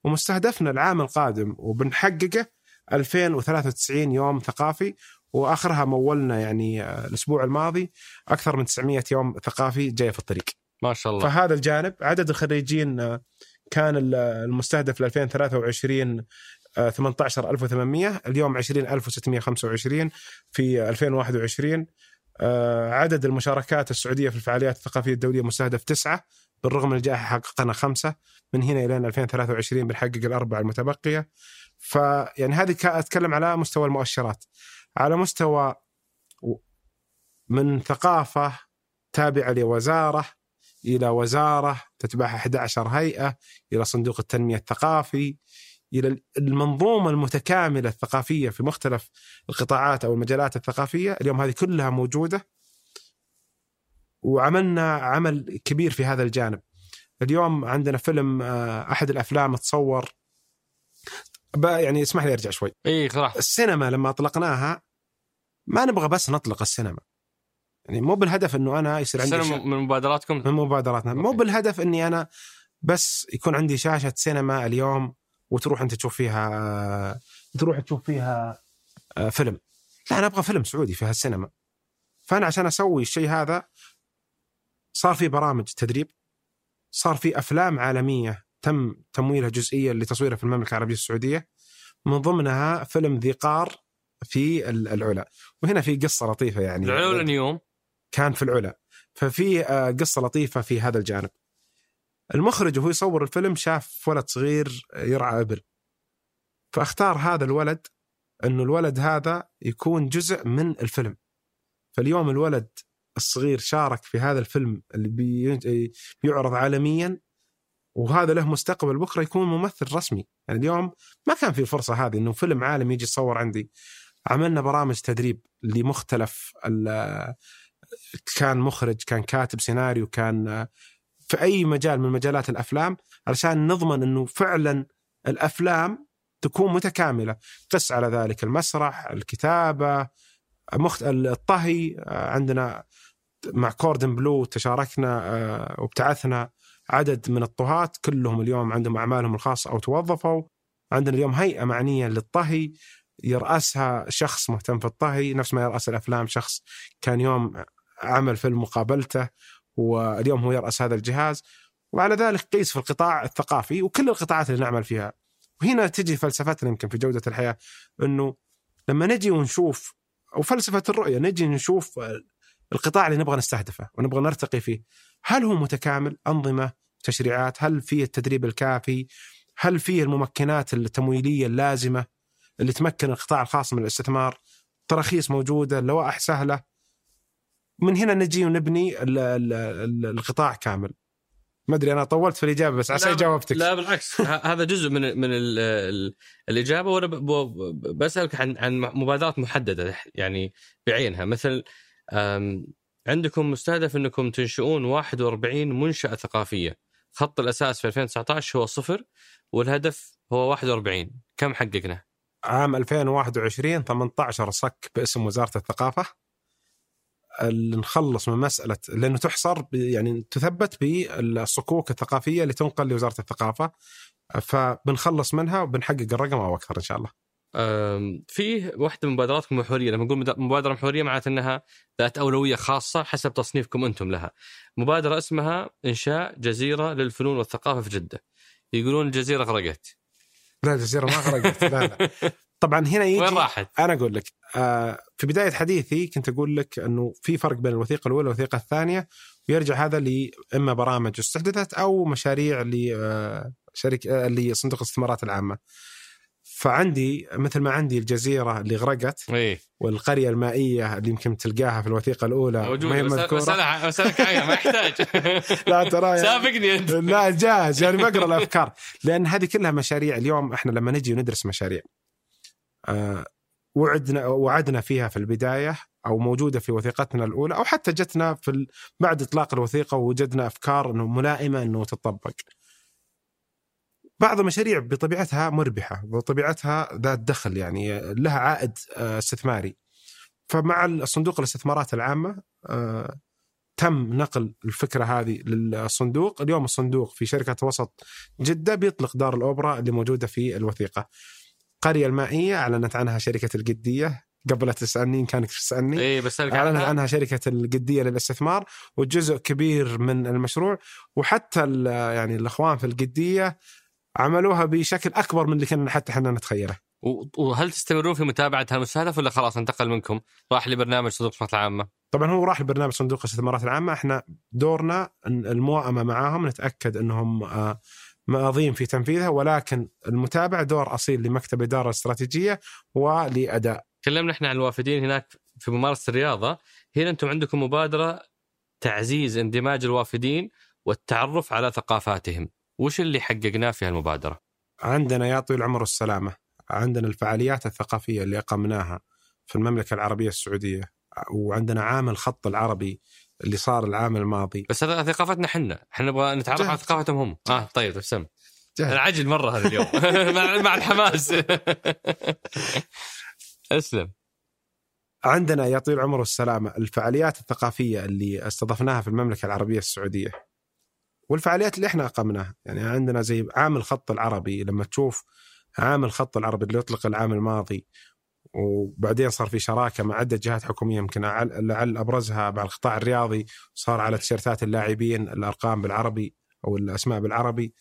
ومستهدفنا العام القادم وبنحققه 2093 يوم ثقافي وآخرها مولنا يعني آه، الأسبوع الماضي أكثر من 900 يوم ثقافي جاية في الطريق. ما شاء الله. فهذا الجانب عدد الخريجين آه، كان ال- المستهدف ل 2023 آه، 18800 اليوم 20625 في 2021 آه، عدد المشاركات السعودية في الفعاليات الثقافية الدولية مستهدف تسعة بالرغم من الجائحة حققنا خمسة من هنا إلى 2023 بنحقق الأربعة المتبقية. فيعني هذه أتكلم على مستوى المؤشرات. على مستوى من ثقافة تابعة لوزارة إلى وزارة تتبعها 11 هيئة إلى صندوق التنمية الثقافي إلى المنظومة المتكاملة الثقافية في مختلف القطاعات أو المجالات الثقافية. اليوم هذه كلها موجودة. وعملنا عمل كبير في هذا الجانب. اليوم عندنا فيلم آه، أحد الأفلام تصور يعني اسمح لي أرجع شوي. إي صراحة. السينما لما أطلقناها ما نبغى بس نطلق السينما. يعني مو بالهدف إنه أنا يصير عندي السنة شا- من مبادراتكم؟ من مبادراتنا. مو. بالهدف إني أنا بس يكون عندي شاشة سينما اليوم. وتروح أنت تشوف فيها تروح تشوف فيها آه، فيلم. لا أنا أبغى فيلم سعودي في هالسينما. فأنا عشان أسوي الشيء هذا صار في برامج تدريب صار في أفلام عالمية تم تمويلها جزئيا لتصويرها في المملكة العربية السعودية. من ضمنها فيلم ذي قار في ال- العلا. وهنا في قصة لطيفة يعني. العلا اليوم؟ كان في العلا. ففي آه، قصة لطيفة في هذا الجانب. المخرج وهو يصور الفيلم شاف ولد صغير يرعى ابل. فاختار هذا الولد إنه الولد هذا يكون جزء من الفيلم. فاليوم الولد الصغير شارك في هذا الفيلم اللي بي- بيعرض عالميا وهذا له مستقبل بكرة يكون ممثل رسمي. يعني اليوم ما كان في الفرصه هذه إنه فيلم عالمي يجي يتصور عندي. عملنا برامج تدريب لمختلف كان مخرج كان كاتب سيناريو كان في أي مجال من مجالات الأفلام علشان نضمن إنه فعلا الأفلام تكون متكاملة. قس على ذلك المسرح الكتابة مخت... الطهي آه، عندنا مع كوردن بلو تشاركنا آه، وابتعثنا عدد من الطهاة كلهم اليوم عندهم أعمالهم الخاصة أو توظفوا. عندنا اليوم هيئة معنية للطهي يرأسها شخص مهتم في الطهي نفس ما يرأس الأفلام شخص كان يوم عمل فيلم مقابلته واليوم هو يرأس هذا الجهاز. وعلى ذلك قيس في القطاع الثقافي وكل القطاعات اللي نعمل فيها. وهنا تجي فلسفتنا يمكن في جودة الحياة أنه لما نجي ونشوف أو فلسفة الرؤية نجي نشوف القطاع اللي نبغى نستهدفه ونبغى نرتقي فيه هل هو متكامل؟ أنظمة تشريعات هل فيه التدريب الكافي؟ هل فيه الممكنات التمويلية اللازمة اللي تمكن القطاع الخاص من الاستثمار؟ تراخيص موجودة اللوائح سهلة من هنا نجي ونبني ال- ال- ال- القطاع كامل. ما أدري أنا طولت في الإجابة بس عسى جاوبتك. لا بالعكس. هذا جزء من من ال ال الإجابة وأنا بسألك عن عن مبادرات محددة يعني بعينها. مثل عندكم مستهدف أنكم تنشئون 41 منشأة ثقافية. خط الأساس في 2019 هو صفر والهدف هو 41 كم حققنا؟ عام 2021 18 صك باسم وزارة الثقافة. نخلص من مسألة لأنه تحصر يعني تثبت بالصكوك الثقافية اللي تنقل لوزارة الثقافة فبنخلص منها وبنحقق الرقم أو أكثر إن شاء الله. فيه واحدة من مبادراتكم محورية لما نقول مبادرة محورية معناته إنها ذات أولوية خاصة حسب تصنيفكم أنتم لها. مبادرة اسمها إنشاء جزيرة للفنون والثقافة في جدة. يقولون الجزيره غرقت. لا الجزيره ما غرقت لا لا *laughs* طبعا هنا يجي وين راحت؟ أنا أقول لك آه في بداية حديثي كنت أقول لك أنه في فرق بين الوثيقة الأولى والوثيقة الثانية ويرجع هذا لاما برامج استحدثت أو مشاريع لشركه لصندوق الاستثمارات العامة. فعندي مثل ما عندي الجزيرة اللي غرقت إيه. والقرية المائية اللي يمكن تلقاها في الوثيقة الأولى موجود ما هي بس- مذكوره بسألها- بسالك ما يحتاج. *laughs* لا ترى يعني- سابقني أنت. لا جاهز. يعني بقرا الأفكار. لأن هذه كلها مشاريع. اليوم إحنا لما نجي وندرس مشاريع آه وعدنا وعدنا فيها في البداية أو موجودة في وثيقتنا الأولى أو حتى جتنا في. بعد إطلاق الوثيقة ووجدنا أفكار إنه ملائمة إنه تطبق. بعض المشاريع بطبيعتها مربحة بطبيعتها ذات دخل يعني لها عائد آه، استثماري. فمع الصندوق الاستثمارات العامة آه، تم نقل الفكرة هذه للصندوق، اليوم الصندوق في شركة وسط جدة بيطلق دار الأوبرا اللي موجودة في الوثيقة. القريه المائية أعلنت عنها شركة القدية قبل لا تسألني إن كانك تسألني إيه بسالك أعلنت عنها عنها شركة القدية للاستثمار وجزء كبير من المشروع وحتى يعني الأخوان في القدية عملوها بشكل أكبر من اللي كنا حتى إحنا نتخيله. وهل تستمرون في متابعه هالمستهدف ولا خلاص انتقل منكم؟ راح لبرنامج صندوق الاستثمارات العامة. طبعا هو راح لبرنامج صندوق الاستثمارات العامة إحنا دورنا الموائمه معاهم نتأكد إنهم ماضين في تنفيذها ولكن المتابعه دور أصيل لمكتب إدارة الاستراتيجيه ولاداء. تكلمنا إحنا عن الوافدين هناك في ممارسة الرياضة، هنا أنتم عندكم مبادرة تعزيز اندماج الوافدين والتعرف على ثقافاتهم. وش اللي حققناه في هالمبادرة؟ عندنا يا طويل العمر والسلامه عندنا الفعاليات الثقافية اللي أقمناها في المملكة العربية السعودية وعندنا عام الخط العربي اللي صار العام الماضي بس هذا ثقافتنا إحنا، إحنا نبغى نتعرف على جاهز. ثقافتهم هم. آه طيب ابتسم. جاهز. أنا مرة هذا اليوم *laughs* مع الحماس. *laughs* اسلم. عندنا يا طويل العمر والسلامه الفعاليات الثقافية اللي استضفناها في المملكة العربية السعودية والفعاليات اللي إحنا أقمناها يعني عندنا زي عام الخط العربي لما تشوف عام الخط العربي اللي يطلق العام الماضي وبعدين صار في شراكة مع عدة جهات حكومية يمكن لعل أبرزها مع القطاع الرياضي صار على تيشيرتات اللاعبين الأرقام بالعربي أو الأسماء بالعربي.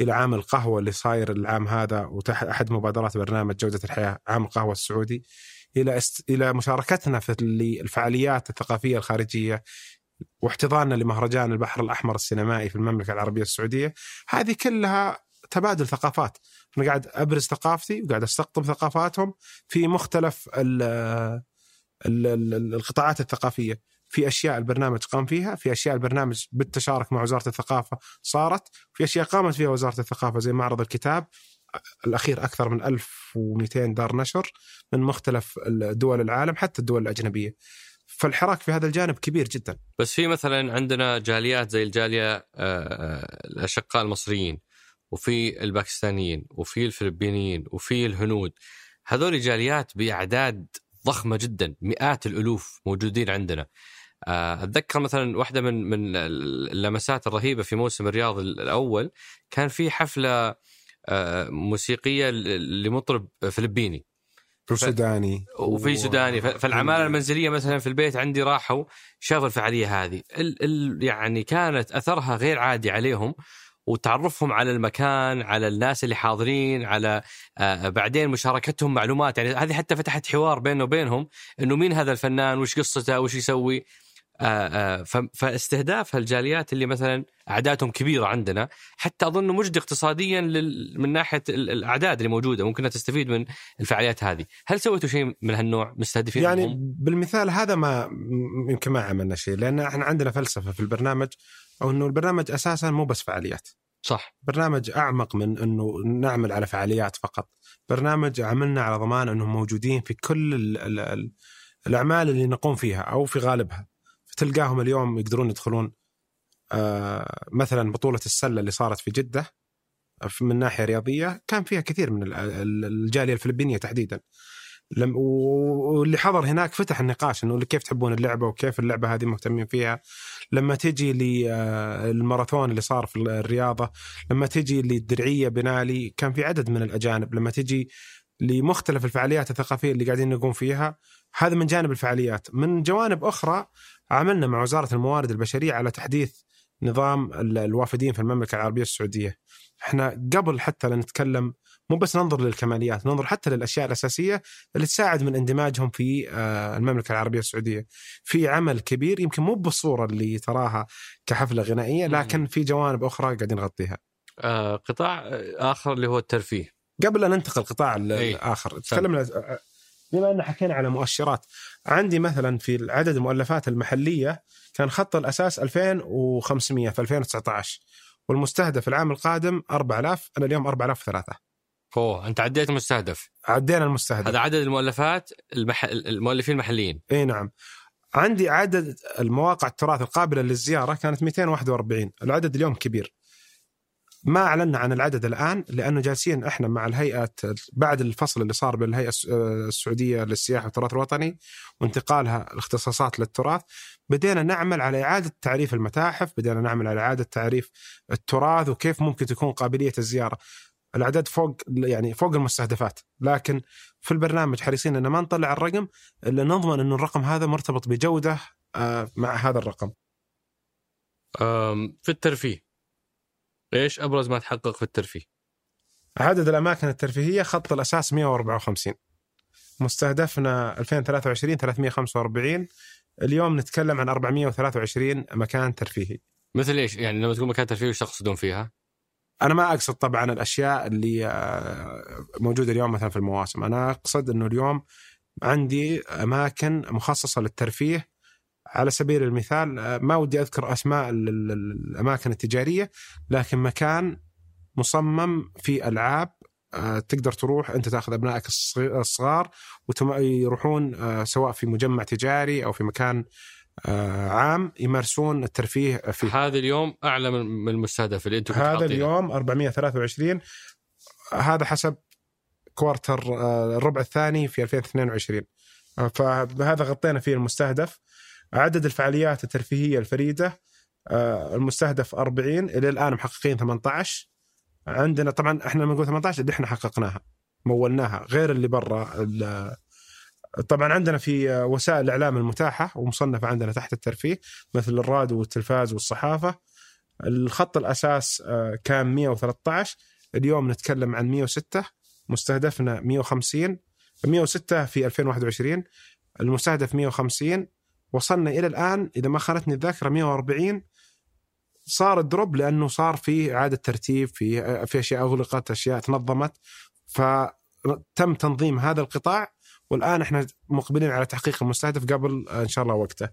إلى عام القهوة اللي صاير العام هذا وتحت أحد مبادرات برنامج جودة الحياة عام القهوه السعودي. إلى است... إلى مشاركتنا في الفعاليات الثقافية الخارجية واحتضاننا لمهرجان البحر الأحمر السينمائي في المملكة العربية السعودية. هذه كلها تبادل ثقافات. أنا قاعد أبرز ثقافتي وقاعد أستقطب ثقافاتهم في مختلف ال ال ال القطاعات الثقافية. في أشياء البرنامج قام فيها في أشياء البرنامج بالتشارك مع وزارة الثقافة صارت في أشياء قامت فيها وزارة الثقافة زي معرض الكتاب. الأخير أكثر من 1200 دار نشر من مختلف دول العالم حتى الدول الأجنبية. فالحراك في هذا الجانب كبير جدا. بس في مثلا عندنا جاليات زي الجالية آه، آه، الأشقاء المصريين. وفي الباكستانيين وفي الفلبينيين وفي الهنود. هذول جاليات بأعداد ضخمة جدا مئات الألوف موجودين عندنا. آه، أتذكر مثلا واحدة من من اللمسات الرهيبة في موسم الرياض الأول كان في حفلة موسيقية لمطرب فلبيني. في سوداني. وفي سوداني. فالعمالة المنزلية مثلا في البيت عندي راحوا شافوا الفعالية هذه. ال ال يعني كانت أثرها غير عادي عليهم. وتعرفهم على المكان على الناس اللي حاضرين على آه بعدين مشاركتهم معلومات. يعني هذه حتى فتحت حوار بيننا وبينهم إنه مين هذا الفنان وش قصته وش يسوي. آه، آه، فاستهداف هالجاليات اللي مثلا أعدادهم كبيرة عندنا حتى اظنه مجدي اقتصاديا من ناحية الأعداد اللي موجودة. ممكن تستفيد من الفعاليات هذه، هل سويتوا شيء من هالنوع؟ مستهدفين يعني هم؟ بالمثال هذا ما يمكن ما عملنا شيء لأن إحنا عندنا فلسفة في البرنامج أو إنه البرنامج أساسا مو بس فعاليات. صح برنامج أعمق من إنه نعمل على فعاليات فقط، برنامج عملنا على ضمان إنهم موجودين في كل ال ال الأعمال اللي نقوم فيها أو في غالبها. تلقاهم اليوم يقدرون يدخلون آه مثلا بطولة السلة اللي صارت في جدة من ناحية رياضية كان فيها كثير من الجالية الفلبينية تحديدا لم واللي حضر هناك فتح النقاش إنه كيف تحبون اللعبة وكيف اللعبة هذه مهتمين فيها لما تجي للماراثون اللي صار في الرياضة لما تجي للدرعيه بنالي كان في عدد من الأجانب لما تجي لمختلف الفعاليات الثقافية اللي قاعدين نقوم فيها هذا من جانب الفعاليات من جوانب أخرى عملنا مع وزارة الموارد البشرية على تحديث نظام الوافدين في المملكة العربية السعودية. إحنا قبل حتى لا نتكلم مو بس ننظر للكماليات، ننظر حتى للأشياء الأساسية اللي تساعد من اندماجهم في آه، المملكة العربية السعودية. في عمل كبير يمكن مو بالصورة اللي تراها كحفلة غنائية، لكن في جوانب أخرى قاعدين نغطيها. آه قطاع آخر اللي هو الترفيه. قبل أن ننتقل القطاع الآخر، تكلمنا بما أن حكينا على مؤشرات عندي مثلا في عدد المؤلفات المحلية كان خط الأساس 2500 في 2019 والمستهدف العام القادم 4000 أنا اليوم 4003 أوه أنت عديت المستهدف. عدينا المستهدف. هذا عدد المؤلفات المح... المؤلفين المحليين. إي نعم. عندي عدد المواقع التراث القابلة للزيارة كانت 241 العدد اليوم كبير. ما أعلنا عن العدد الآن لأنه جالسين إحنا مع الهيئة بعد الفصل اللي صار بين الهيئه السعودية للسياحة والتراث الوطني وانتقالها الاختصاصات للتراث بدينا نعمل على إعادة تعريف المتاحف، بدينا نعمل على إعادة تعريف التراث وكيف ممكن تكون قابلية الزيارة. الأعداد فوق يعني فوق المستهدفات، لكن في البرنامج حريصين إن ما نطلع الرقم إلا نضمن إنه الرقم هذا مرتبط بجودة آه، مع هذا الرقم. في الترفيه إيش أبرز ما تحقق في الترفيه؟ عدد الأماكن الترفيهية خط الأساس 154 مستهدفنا 2023 345 اليوم نتكلم عن 423 مكان ترفيهي مثل إيش؟ يعني لما تقول مكان ترفيهي وش تقصدون فيها؟ أنا ما أقصد طبعا الأشياء اللي آه، موجودة اليوم مثلا في المواسم، أنا أقصد إنه اليوم عندي أماكن مخصصة للترفيه. على سبيل المثال آه، ما ودي أذكر أسماء الأماكن التجارية لكن مكان مصمم في ألعاب آه، تقدر تروح أنت تأخذ أبنائك الصغار ويروحون سواء في مجمع تجاري أو في مكان عام يمارسون الترفيه فيه. هذا اليوم أعلى من المستهدف اللي أنتم هذا اليوم 423 هذا حسب كوارتر الربع الثاني في 2022 فبهذا غطينا فيه المستهدف. عدد الفعاليات الترفيهية الفريدة آه، المستهدف 40 إلى الآن محققين 18 عندنا طبعا إحنا لما نقول 18 اللي إحنا حققناها مولناها غير اللي برا طبعا عندنا في وسائل الإعلام المتاحة ومصنفة عندنا تحت الترفيه مثل الراديو والتلفاز والصحافة. الخط الأساس آه، كان 113 اليوم نتكلم عن 106 مستهدفنا 150 106 في 2021 المستهدف 150 وصلنا إلى الآن إذا ما خانتني الذاكرة 140 صار الدروب لأنه صار في إعادة ترتيب في في أشياء أغلقت أشياء تنظمت. فتم تنظيم هذا القطاع. والآن إحنا مقبلين على تحقيق المستهدف قبل آه، إن شاء الله وقته.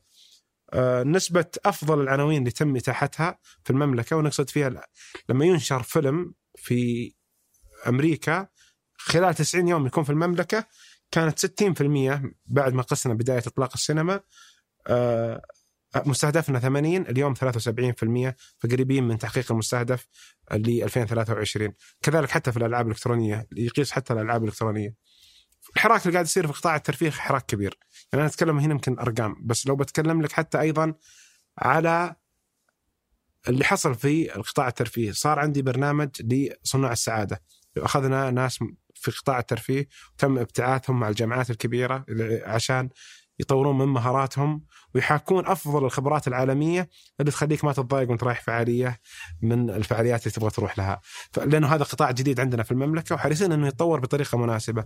آه، نسبة أفضل العناوين اللي تم إتاحتها في المملكة ونقصد فيها لما ينشر فيلم في أمريكا خلال 90 يوم يكون في المملكة كانت 60% بعد ما قسنا بداية إطلاق السينما. آه، مستهدفنا 80 اليوم 73% فقريبين من تحقيق المستهدف ل 2023 كذلك حتى في الألعاب الإلكترونية يقيس حتى الألعاب الإلكترونية. الحراك اللي قاعد يصير في قطاع الترفيه حراك كبير. يعني أنا أتكلم هنا يمكن أرقام بس لو بتكلم لك حتى أيضا على اللي حصل في القطاع الترفيه. صار عندي برنامج لصناع السعادة. أخذنا ناس في قطاع الترفيه تم ابتعاثهم مع الجامعات الكبيرة عشان يطورون من مهاراتهم ويحاكون أفضل الخبرات العالمية اللي تخليك ما تتضايق وأنت رايح فعالية من الفعاليات اللي تبغى تروح لها. لأنه هذا قطاع جديد عندنا في المملكة وحريصين إنه يتطور بطريقة مناسبة.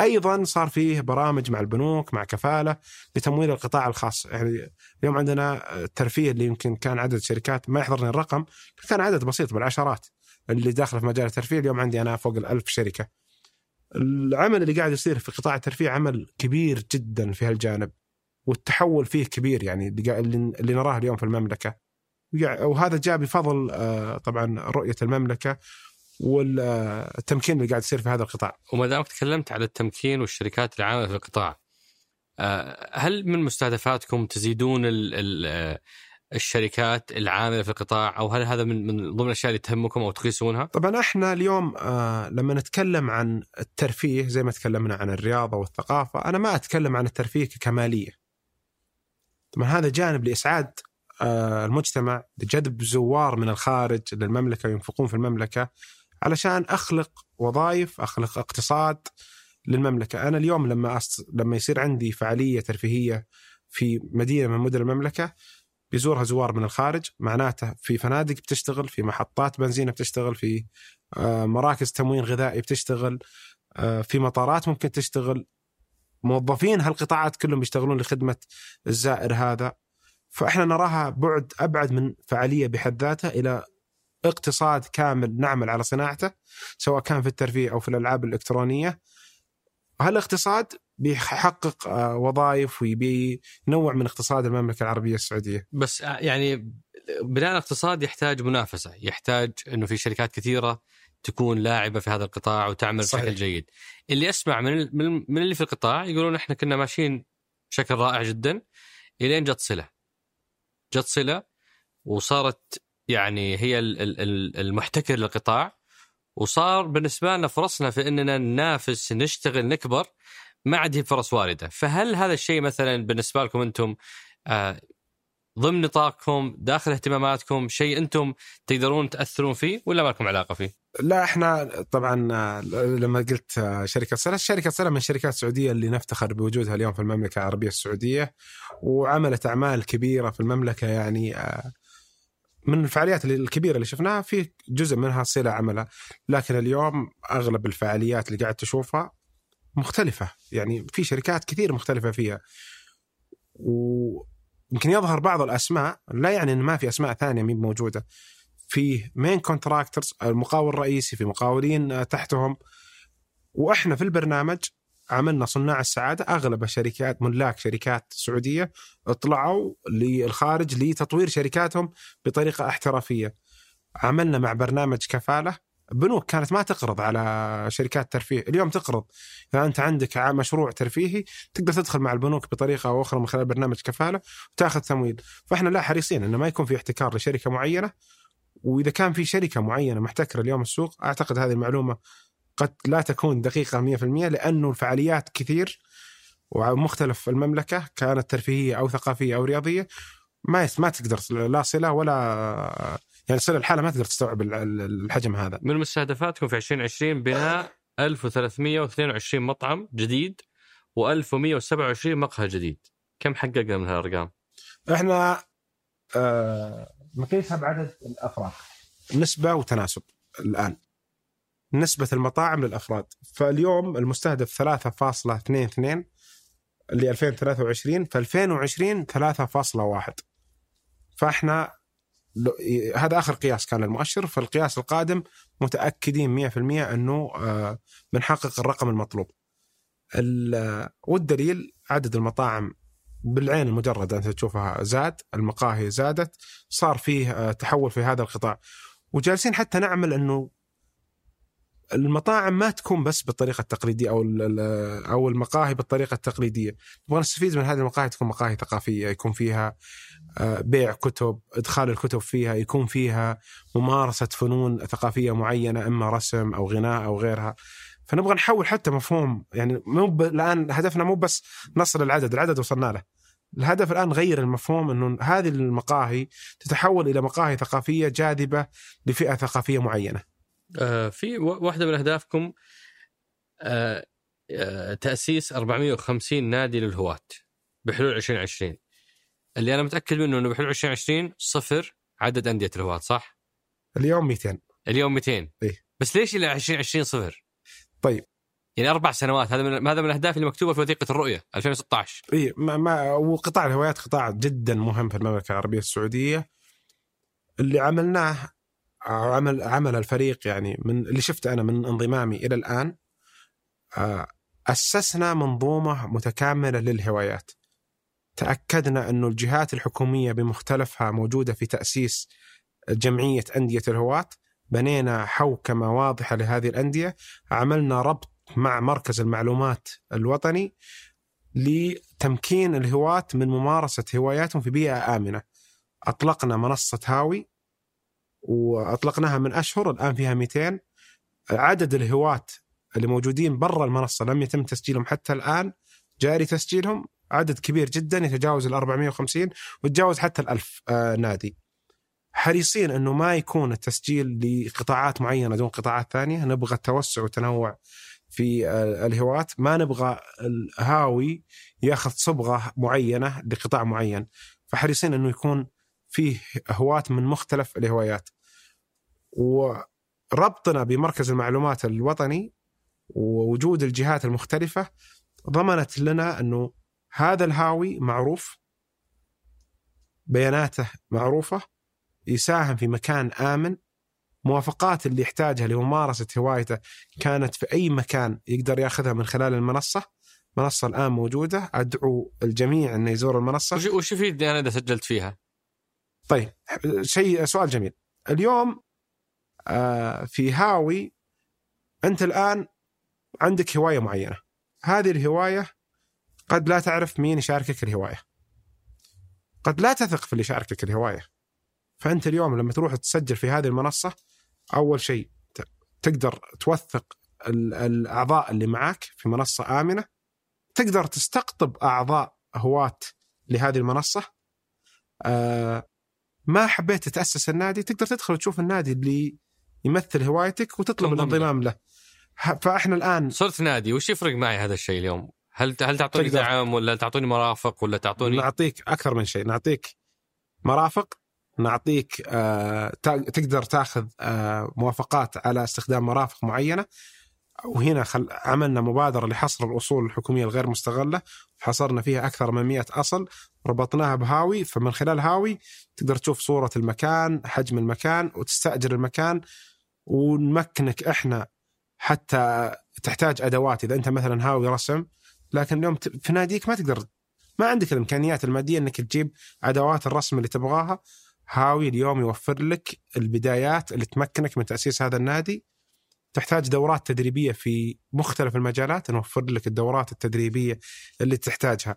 أيضا صار فيه برامج مع البنوك مع كفالة لتمويل القطاع الخاص. يعني اليوم عندنا الترفيه اللي يمكن كان عدد شركات ما يحضرني الرقم كان عدد بسيط بالعشرات اللي داخله في مجال الترفيه. اليوم عندي أنا فوق الألف شركة. العمل اللي قاعد يصير في قطاع الترفيه عمل كبير جدا في هالجانب والتحول فيه كبير يعني اللي نراه اليوم في المملكة. يع- وهذا جاء بفضل آه، طبعا رؤية المملكة. والتمكين اللي قاعد يصير في هذا القطاع. وما دامك تكلمت على التمكين والشركات العامله في القطاع آه، هل من مستهدفاتكم تزيدون ال ال آه، الشركات العاملة في القطاع أو هل هذا من من ضمن الأشياء اللي تهمكم أو تقيسونها؟ طبعا إحنا اليوم آه لما نتكلم عن الترفيه زي ما تكلمنا عن الرياضة والثقافة أنا ما أتكلم عن الترفيه ككمالية. طبعا هذا جانب لإسعاد آه المجتمع لجذب زوار من الخارج للمملكة ينفقون في المملكة. علشان أخلق وظائف أخلق اقتصاد للمملكة. أنا اليوم لما أص... لما يصير عندي فعالية ترفيهية في مدينة من مدن المملكة بيزورها زوار من الخارج. معناته في فنادق بتشتغل في محطات بنزينة بتشتغل في آه، مراكز تموين غذائي بتشتغل آه، في مطارات ممكن تشتغل. موظفين هالقطاعات كلهم بيشتغلون لخدمة الزائر هذا. فإحنا نراها بعد أبعد من فعالية بحد ذاتها إلى اقتصاد كامل نعمل على صناعته سواء كان في الترفيه أو في الألعاب الإلكترونية هالاقتصاد بيحقق آه، وظائف ويبي ينوع من اقتصاد المملكة العربية السعودية بس آه، يعني بناء الاقتصاد يحتاج منافسة، يحتاج إنه في شركات كثيرة تكون لاعبة في هذا القطاع وتعمل صحيح. بشكل جيد. اللي أسمع من من اللي في القطاع يقولون إحنا كنا ماشيين بشكل رائع جدا إلين جت صلة. جت صلة وصارت يعني هي ال- ال- ال- المحتكر للقطاع وصار بالنسبة لنا فرصنا في إننا ننافس نشتغل نكبر ما عاد هي فرص واردة، فهل هذا الشيء مثلا بالنسبة لكم أنتم آه، ضمن نطاقكم داخل اهتماماتكم شيء أنتم تقدرون تأثرون فيه ولا ما لكم علاقة فيه؟ لا إحنا طبعا آه، لما قلت آه، شركة سلا شركة سلا من الشركات السعوديه اللي نفتخر بوجودها اليوم في المملكة العربية السعودية وعملت أعمال كبيرة في المملكة يعني آه، من الفعاليات الكبيرة اللي شفناها في جزء منها صلة عملها. لكن اليوم أغلب الفعاليات اللي قاعد تشوفها مختلفة. يعني في شركات كثير مختلفة فيها. ويمكن يظهر بعض الأسماء لا يعني إن ما في أسماء ثانية مين موجودة. في مين كونتراكتورز المقاول الرئيسي في مقاولين آه، تحتهم. وإحنا في البرنامج عملنا صناع السعادة. أغلب شركات ملاك شركات سعودية اطلعوا للخارج لتطوير شركاتهم بطريقة احترافية. عملنا مع برنامج كفالة. بنوك كانت ما تقرض على شركات ترفيه، اليوم تقرض. إذا أنت عندك مشروع ترفيهي تقدر تدخل مع البنوك بطريقة أو أخرى من خلال برنامج كفالة وتاخذ تمويل، فإحنا لا حريصين إنه ما يكون في احتكار لشركة معينة. وإذا كان في شركة معينة محتكرة اليوم السوق أعتقد هذه المعلومة قد لا تكون دقيقة 100% لأنه الفعاليات كثير ومختلف المملكة كانت ترفيهية أو ثقافية أو رياضية. ما ما تقدر لا صلة ولا يعني صلة الحالة ما تقدر تستوعب ال- ال- الحجم هذا. من مستهدفاتكم في 2020 بناء 1322 مطعم جديد و1127 مقهى جديد. كم حققنا من هالارقام؟ إحنا آه نقيسها بعدد الأفراد. نسبة وتناسب الآن. نسبة المطاعم للأفراد فاليوم المستهدف 3.22 اللي 2023 في 2020 3.1 فاحنا هذا آخر قياس كان للمؤشر فالقياس القادم متأكدين 100% أنه آه، بنحقق الرقم المطلوب. ال- والدليل عدد المطاعم بالعين المجردة أنت تشوفها زاد، المقاهي زادت، صار فيه آه، تحول في هذا القطاع. وجالسين حتى نعمل أنه المطاعم ما تكون بس بالطريقة التقليدية أو أو المقاهي بالطريقة التقليدية، نبغى نستفيد من هذه المقاهي تكون مقاهي ثقافية، يكون فيها آه، بيع كتب، إدخال الكتب فيها، يكون فيها ممارسة فنون ثقافية معينة إما رسم أو غناء أو غيرها. فنبغى نحول حتى مفهوم يعني مو ب- الآن هدفنا مو بس نصل العدد، العدد وصلنا له. الهدف الآن نغير المفهوم إنه هذه المقاهي تتحول إلى مقاهي ثقافية جاذبة لفئة ثقافية معينة. آه في واحدة من أهدافكم آه آه تأسيس 450 نادي للهواة بحلول 2020 اللي أنا متأكد منه إنه بحلول 2020 صفر عدد أندية الهواة صح؟ اليوم 200 اليوم 200 إيه. بس ليش إلى 2020 صفر؟ طيب. يعني أربع سنوات هذا من هذا من الأهداف اللي مكتوبة في وثيقة الرؤية 2016 اي ما, ما وقطاع الهوايات قطاع جدا مهم في المملكة العربية السعودية اللي عملناه عمل عمل الفريق يعني من اللي شفته أنا من انضمامي إلى الآن آه، أسسنا منظومة متكاملة للهوايات. تأكدنا انه الجهات الحكومية بمختلفها موجودة في تأسيس جمعية أندية الهواة. بنينا حوكمة واضحة لهذه الأندية. عملنا ربط مع مركز المعلومات الوطني لتمكين الهواة من ممارسة هواياتهم في بيئة آمنة. أطلقنا منصة هاوي وأطلقناها من أشهر الآن فيها 200 عدد الهواة اللي موجودين برا المنصة لم يتم تسجيلهم حتى الآن. جاري تسجيلهم عدد كبير جدا يتجاوز ال 450 ويتجاوز حتى الألف آه نادي. حريصين أنه ما يكون التسجيل لقطاعات معينة دون قطاعات ثانية. نبغى التوسع والتنوع في آه، الهواة ما نبغى الهاوي ياخذ صبغة معينة لقطاع معين. فحريصين إنه يكون فيه هواة من مختلف الهوايات. وربطنا بمركز المعلومات الوطني ووجود الجهات المختلفة ضمنت لنا أنه هذا الهاوي معروف بياناته معروفة يساهم في مكان آمن. موافقات اللي يحتاجها لممارسة هوايته كانت في أي مكان يقدر ياخذها من خلال المنصة. المنصه الآن موجودة. أدعو الجميع انه يزور المنصة. وش يفيدني أنا اذا سجلت فيها؟ طيب شيء سؤال جميل. اليوم في هاوي أنت الآن عندك هواية معينة. هذه الهواية قد لا تعرف مين يشاركك الهواية. قد لا تثق في اللي يشاركك الهواية. فأنت اليوم لما تروح تسجل في هذه المنصة أول شيء تقدر توثق ال- الأعضاء اللي معك في منصة آمنة. تقدر تستقطب أعضاء هواة لهذه المنصة. آه ما حبيت تأسس النادي تقدر تدخل تشوف النادي اللي يمثل هوايتك وتطلب الانضمام له. ه- فاحنا الآن صرت نادي وش يفرق معي هذا الشيء اليوم؟ هل هل تعطوني. دعم ولا تعطوني مرافق ولا تعطوني نعطيك أكثر من شيء. نعطيك مرافق نعطيك آه تقدر تاخذ آه موافقات على استخدام مرافق معينة. وهنا خل... عملنا مبادرة لحصر الأصول الحكومية الغير مستغلة. حصرنا فيها أكثر من 100 أصل. ربطناها بهاوي فمن خلال هاوي تقدر تشوف صورة المكان حجم المكان وتستأجر المكان. ونمكنك إحنا حتى تحتاج أدوات إذا أنت مثلا هاوي رسم لكن اليوم في ناديك ما تقدر ما عندك الإمكانيات المادية إنك تجيب أدوات الرسم اللي تبغاها. هاوي اليوم يوفر لك البدايات اللي تمكنك من تأسيس هذا النادي. تحتاج دورات تدريبية في مختلف المجالات نوفر لك الدورات التدريبية اللي تحتاجها.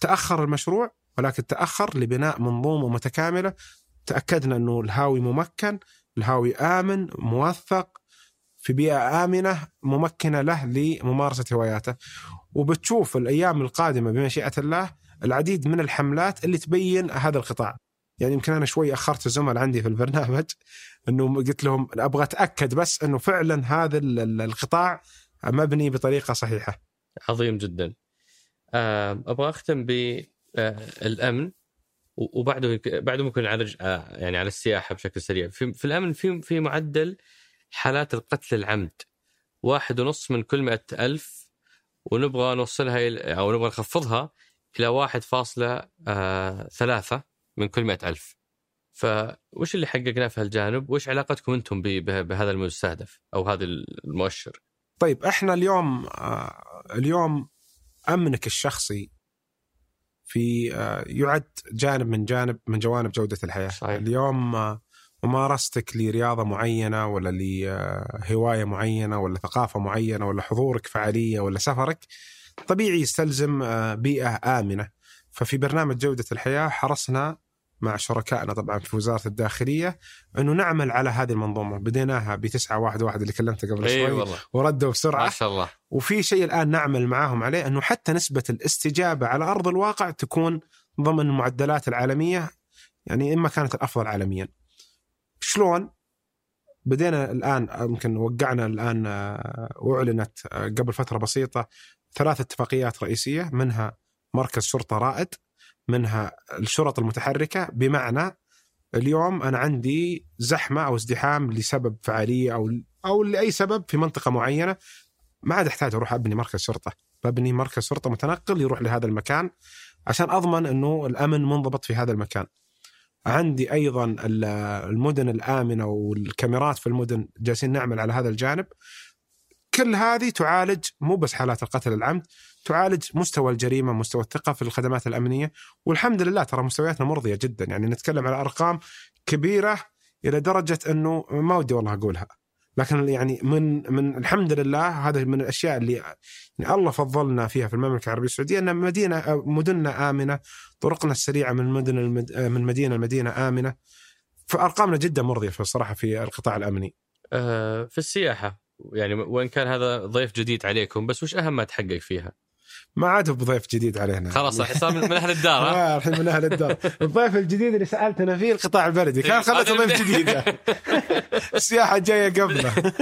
تأخر المشروع ولكن تأخر لبناء منظومة متكاملة. تأكدنا إنه الهاوي ممكن. الهاوي آمن موثق في بيئة آمنة ممكنة له لممارسة هواياته. وبتشوف الأيام القادمة بمشيئة الله العديد من الحملات اللي تبين هذا القطاع. يعني يمكن أنا شوي أخرت الزملاء عندي في البرنامج إنه قلت لهم أبغى أتأكد بس إنه فعلا هذا ال- ال- القطاع مبني بطريقة صحيحة. عظيم جدا. آه، أبغى أختم بالامن وبعده بعده ممكن نعرج آه، يعني على السياحة بشكل سريع. في, في الأمن في في معدل حالات القتل العمد. واحد ونص من كل مئة ألف ونبغى نوصلها أو نبغى نخفضها إلى واحد فاصلة آه، ثلاثة من كل مئة ألف. فوش اللي حققناه في هالجانب؟ وش علاقتكم أنتم بهذا المستهدف أو هذا المؤشر؟ طيب إحنا اليوم آه، اليوم أمنك الشخصي في آه، يعد جانب من جانب من جوانب جودة الحياة صحيح. اليوم آه، ممارستك لرياضة معينة ولا لهوايه معينة ولا ثقافة معينة ولا حضورك فعالية ولا سفرك طبيعي يستلزم آه، بيئة آمنة ففي برنامج جودة الحياة حرصنا مع شركائنا طبعا في وزارة الداخلية إنه نعمل على هذه المنظومة بديناها واحد واحد اللي كلمته قبل شوي والله وردوا ما بسرعة شاء الله وفي شيء الآن نعمل معاهم عليه إنه حتى نسبة الاستجابة على أرض الواقع تكون ضمن المعدلات العالمية يعني اما كانت الأفضل عالميا. شلون؟ بدينا الآن يمكن وقعنا الآن آه، واعلنت آه، قبل فترة بسيطة ثلاث اتفاقيات رئيسية منها مركز شرطة رائد منها الشرط المتحركة. بمعنى اليوم أنا عندي زحمة أو ازدحام لسبب فعالية أو أو لأي سبب في منطقة معينة. ما عاد أحتاج أروح أبني مركز شرطة. ببني مركز شرطة متنقل يروح لهذا المكان عشان أضمن إنه الأمن منضبط في هذا المكان. عندي أيضا ال- المدن الآمنة والكاميرات في المدن جالسين نعمل على هذا الجانب. كل هذه تعالج مو بس حالات القتل العمد تعالج مستوى الجريمة مستوى الثقة في الخدمات الأمنية والحمد لله ترى مستوياتنا مرضية جدا. يعني نتكلم على أرقام كبيرة إلى درجة إنه ما ودي والله أقولها. لكن يعني من من الحمد لله هذا من الأشياء اللي يعني الله فضلنا فيها في المملكة العربية السعودية ان مدينة مدننا آمنة طرقنا السريعة من مدن المد... من مدينة لمدينة آمنة. فأرقامنا جدا مرضية في الصراحة في القطاع الأمني. آه، في السياحة. يعني وإن كان هذا ضيف جديد عليكم بس وش أهم ما تحقق فيها؟ ما عاد بضيف جديد علينا خلاص الحين صار من أهل الدار ها؟ *laughs* آه الحين من أهل الدار. الضيف الجديد اللي سالتنا فيه القطاع البلدي. كان خلته ضيف جديد. *laughs* السياحة جاية قبله.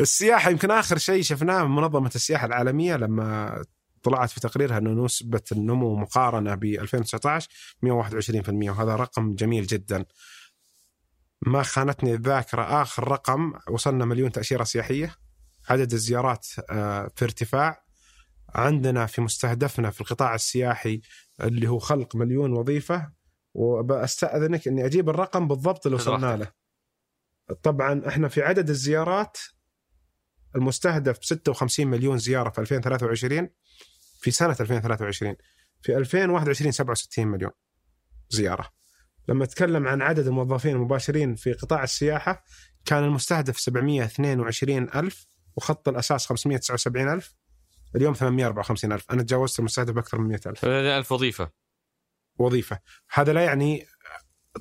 السياحة يمكن آخر شيء شفناه من منظمة السياحة العالمية لما طلعت في تقريرها إنه نسبة النمو مقارنة ب 2019 121% وهذا رقم جميل جدا. ما خانتني الذاكرة. آخر رقم وصلنا مليون تأشيرة سياحية. عدد الزيارات آه، في ارتفاع. عندنا في مستهدفنا في القطاع السياحي اللي هو خلق مليون وظيفة وبستاذنك إني أجيب الرقم بالضبط اللي وصلنا. له. طبعا إحنا في عدد الزيارات المستهدف 56 مليون زيارة في 2023 في سنة 2023 في 2021 67 مليون زيارة. لما أتكلم عن عدد الموظفين المباشرين في قطاع السياحة كان المستهدف 722 ألف وخط الأساس 579 ألف اليوم 854 ألف. أنا تجاوزت المستهدف بأكثر من 100 ألف. 1000 وظيفة. وظيفة. هذا لا يعني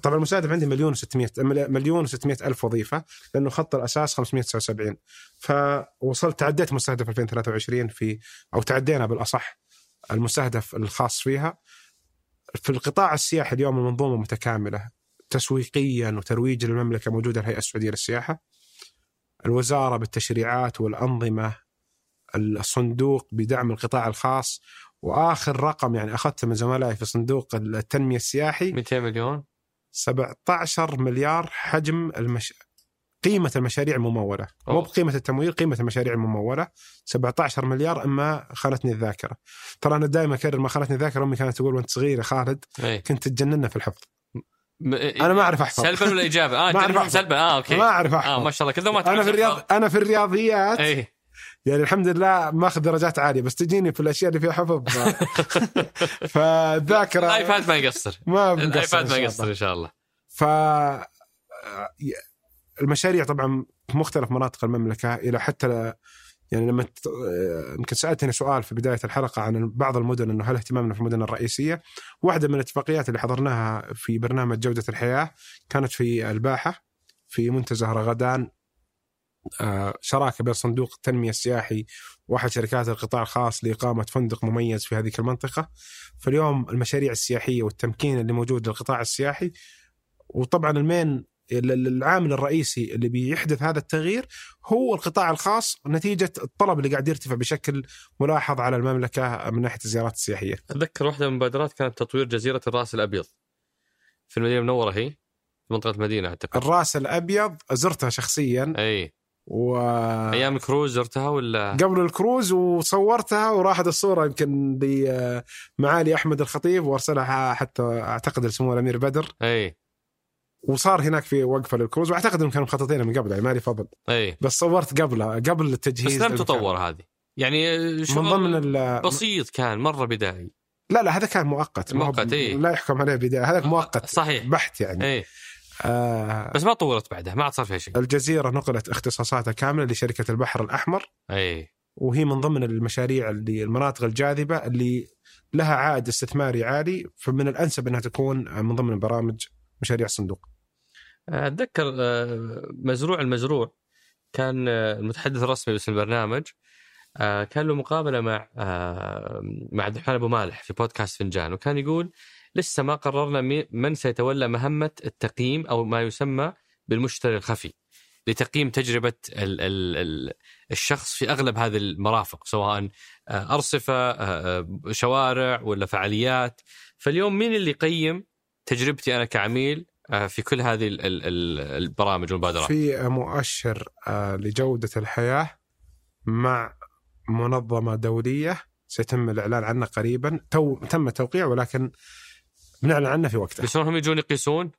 طبعا المستهدف عندي مليون و600 مليون و600 ألف وظيفة لأنه خط الأساس 579 فوصلت تعديت مستهدف 2023 في أو تعدينا بالأصح المستهدف الخاص فيها. في القطاع السياحي اليوم المنظومة متكاملة تسويقيا وترويج للمملكة موجودة الهيئة السعودية للسياحة. الوزارة بالتشريعات والأنظمة الصندوق بدعم القطاع الخاص. وآخر رقم يعني أخذته من زملائي في صندوق التنمية السياحي. 200 مليون. 17 مليار حجم المش... قيمة المشاريع الممولة مو. بقيمة التمويل قيمة المشاريع الممولة 17 مليار إما خانتني الذاكرة. ترى أنا دائما أكرر ما خانتني الذاكرة أمي كانت تقول وأنت صغير يا خالد اي كنت تجننا في الحفظ. م... أنا ما أعرف أحفظ. سلبا ولا ايجابا؟ آه *laughs* ما أحفظ. سلبا. آه okay. ما أعرف آه احفظ ما شاء الله كذا ما أنا في الرياض أنا في الرياضيات اي يعني الحمد لله ماخذ درجات عالية بس تجيني في الأشياء اللي فيها حفظ *laughs* فالذاكره ال iPad ما يقصر ما ال iPad إن ما شاء يقصر الله. إن شاء الله ف المشاريع طبعا في مختلف مناطق المملكة إلى حتى يعني لما يمكن سألتني سؤال في بداية الحلقة عن بعض المدن إنه هل اهتمامنا في المدن الرئيسية؟ واحدة من الاتفاقيات اللي حضرناها في برنامج جودة الحياة كانت في الباحة في منتزه رغدان شراكه بين صندوق التنمية السياحي واحد شركات القطاع الخاص لإقامة فندق مميز في هذه المنطقة فاليوم المشاريع السياحية والتمكين اللي موجود للقطاع السياحي وطبعا المين العامل الرئيسي اللي بيحدث هذا التغيير هو القطاع الخاص نتيجة الطلب اللي قاعد يرتفع بشكل ملاحظ على المملكة من ناحية الزيارات السياحية. أتذكر واحدة من المبادرات كانت تطوير جزيرة الرأس الأبيض في المدينة المنورة هي في منطقة المدينة أعتقد. الرأس الأبيض زرتها شخصيا أي و أيام الكروز زرتها ولا؟ قبل الكروز وصورتها وراحت الصورة يمكن لمعالي أحمد الخطيب وأرسلها حتى أعتقد لسمو الأمير بدر. أي. وصار هناك في وقفة للكروز وأعتقد إنهم كانوا مخططينها من قبل يعني مالي فضل. أي. بس صورت قبلها قبل التجهيز بس لم تطور هذه. يعني من ضمن ال- بسيط كان مرة بدائي. لا لا هذا كان مؤقت. مؤقت، إيه. لا يحكم عليه بدايه هذا مؤقت صحيح. بحت يعني. اي آه بس ما طورت بعدها ما عاد صار فيها شيء. الجزيرة نقلت اختصاصاتها كاملة لشركة البحر الأحمر. إي. وهي من ضمن المشاريع اللي المناطق الجاذبة اللي لها عائد استثماري عالي فمن الأنسب إنها تكون من ضمن برامج مشاريع الصندوق. أتذكر آه، مزروع المزروع كان آه، المتحدث الرسمي باسم البرنامج آه، كان له مقابلة مع آه، مع عبد الرحمن أبو مالح في بودكاست فنجان وكان يقول لسه ما قررنا من سيتولى مهمة التقييم أو ما يسمى بالمشتري الخفي لتقييم تجربة ال ال ال الشخص في أغلب هذه المرافق سواء آه، أرصفة آه، آه، شوارع ولا فعاليات. فاليوم مين اللي يقيم تجربتي أنا كعميل في كل هذه ال- ال- ال- البرامج والمبادرات؟ في مؤشر لجودة الحياة مع منظمة دولية سيتم الإعلان عنه قريبا تو تم التوقيع ولكن بنعلن عنه في وقته. بس هم يجون يقيسون؟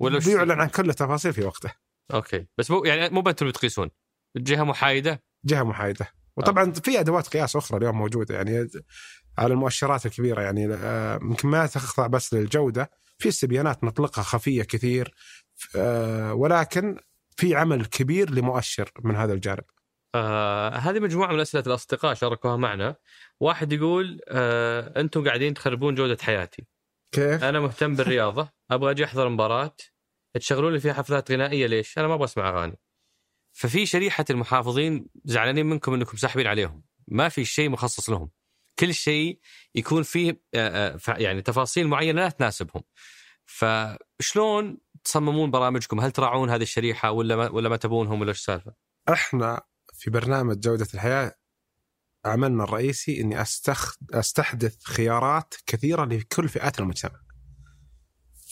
ولا بيعلن عن كل التفاصيل في وقته. أوكي. بس مو يعني مو أنتم اللي بتقيسون. جهة محايدة؟ جهة محايدة. وطبعا في أدوات قياس أخرى اليوم موجودة. يعني على المؤشرات الكبيرة يعني آه، يمكن ما تخضع بس للجودة. في استبيانات نطلقها خفية كثير آه، ولكن في عمل كبير لمؤشر من هذا الجانب. آه هذه مجموعة من أسئلة الأصدقاء شاركوها معنا. واحد يقول آه أنتم قاعدين تخربون جودة حياتي. كيف؟ أنا مهتم بالرياضة أبغى أجي أحضر مباراة تشغلون لي فيها حفلات غنائية ليش؟ أنا ما أبغى أسمع أغاني. ففي شريحة المحافظين زعلانين منكم إنكم ساحبين عليهم، ما في شيء مخصص لهم. كل شيء يكون فيه آه، آه، يعني تفاصيل معينة لا تناسبهم. فشلون تصممون برامجكم؟ هل تراعون هذه الشريحة ولا ما ولا ما تبونهم ولا إيش السالفة؟ إحنا في برنامج جودة الحياة عملنا الرئيسي إني أستخ... أستحدث خيارات كثيرة لكل فئات المجتمع.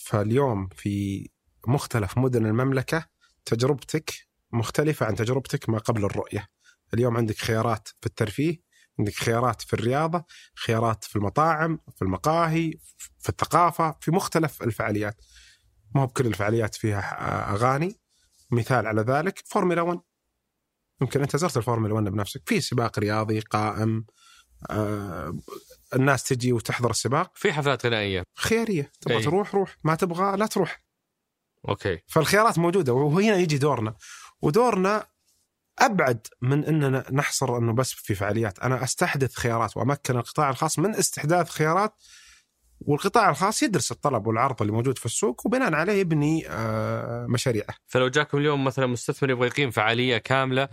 فاليوم في مختلف مدن المملكة تجربتك مختلفة عن تجربتك ما قبل الرؤية. اليوم عندك خيارات في الترفيه، عندك خيارات في الرياضة، خيارات في المطاعم، في المقاهي، في الثقافة، في مختلف الفعاليات. ما هو بكل الفعاليات فيها أغاني. مثال على ذلك فورمولا 1 يمكن أنت زرت الفورمولا 1 بنفسك. في سباق رياضي قائم آه الناس تجي وتحضر السباق؟ في حفلات غنائية. خيارية. تبغى أي. تروح روح. ما تبغى لا تروح. okay. فالخيارات موجودة. وهنا يجي دورنا. ودورنا أبعد من إننا نحصر إنه بس في فعاليات. أنا أستحدث خيارات وأمكن القطاع الخاص من استحداث خيارات والقطاع الخاص يدرس الطلب والعرض اللي موجود في السوق وبناء عليه يبني آه مشاريعه. فلو جاكم اليوم مثلا مستثمر يبغى يقيم فعالية كاملة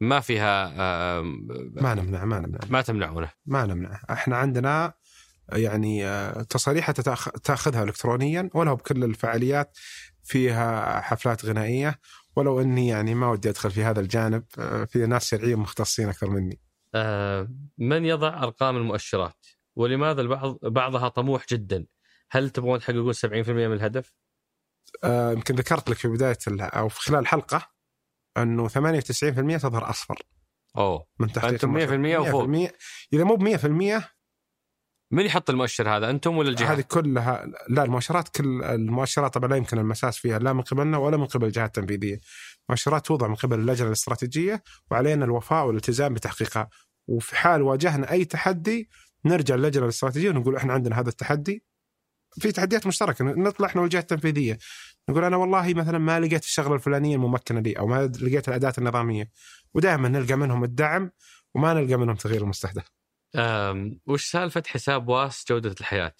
ما فيها آه، ما نمنع ما نمنع. ما تمنعونه. ما نمنع. إحنا عندنا يعني آه، تصاريح تأخذها الكترونيا ولو بكل الفعاليات فيها حفلات غنائية ولو إني يعني ما ودي أدخل في هذا الجانب في ناس شرعيين مختصين أكثر مني. من يضع أرقام المؤشرات؟ ولماذا البعض بعضها طموح جدا هل تبغون تحققون 70% من الهدف آه، يمكن ذكرت لك في بداية أو في خلال الحلقة أنه 98% تظهر أصفر أوه من تحقيق فأنتم 100% المؤشر. وفوق. 100% إذا مو ب 100% من يحط المؤشر هذا أنتم ولا الجهه هذه كلها لا المؤشرات كل المؤشرات طبعا لا يمكن المساس فيها لا من قبلنا ولا من قبل الجهات التنفيذية. مؤشرات توضع من قبل اللجنة الاستراتيجية وعلينا الوفاء والالتزام بتحقيقها. وفي حال واجهنا أي تحدي نرجع للجنه الاستراتيجية ونقول إحنا عندنا هذا التحدي. في تحديات مشتركة نطلع إحنا والجهة التنفيذية. نقول أنا والله مثلا ما لقيت الشغلة الفلانية الممكنة لي أو ما لقيت الأداة النظامية. ودائما نلقى منهم الدعم وما نلقى منهم تغيير المستهدف. وش سالفة حساب واس جودة الحياة؟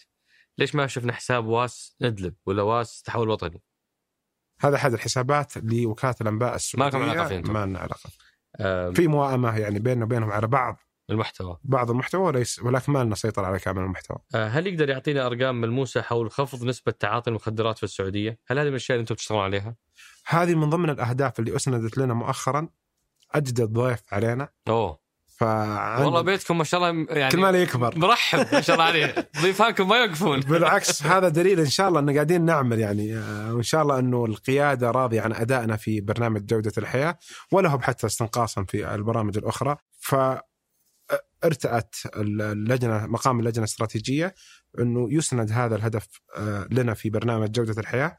ليش ما شفنا حساب واس ندلب ولا واس تحول وطني؟ هذا أحد الحسابات لوكالة الأنباء السعودية. ما لكم أنتم. ما لنا علاقة. في موائمة يعني بيننا وبينهم على بعض. المحتوى. بعض المحتوى وليس ولكن ما لنا سيطره على كامل المحتوى. آه، هل يقدر يعطينا أرقام ملموسة حول خفض نسبة تعاطي المخدرات في السعودية؟ هل هذه من الأشياء اللي أنتم تشتغلون عليها؟ هذه من ضمن الأهداف اللي أسندت لنا مؤخرا اجدد ضيف علينا. أوه. فعند والله بيتكم ما شاء الله يعني كل ما يكبر. مرحب ما شاء الله عليه. *laughs* ضيفانكم ما يوقفون. بالعكس *laughs* هذا دليل إن شاء الله إن قاعدين نعمل يعني آه، وإن شاء الله إنه القيادة راضية عن أدائنا في برنامج جودة الحياة ولهم حتى استنقاصا في البرامج الأخرى. ف ارتأت اللجنة مقام اللجنة الاستراتيجية إنه يسند هذا الهدف آه، لنا في برنامج جودة الحياة.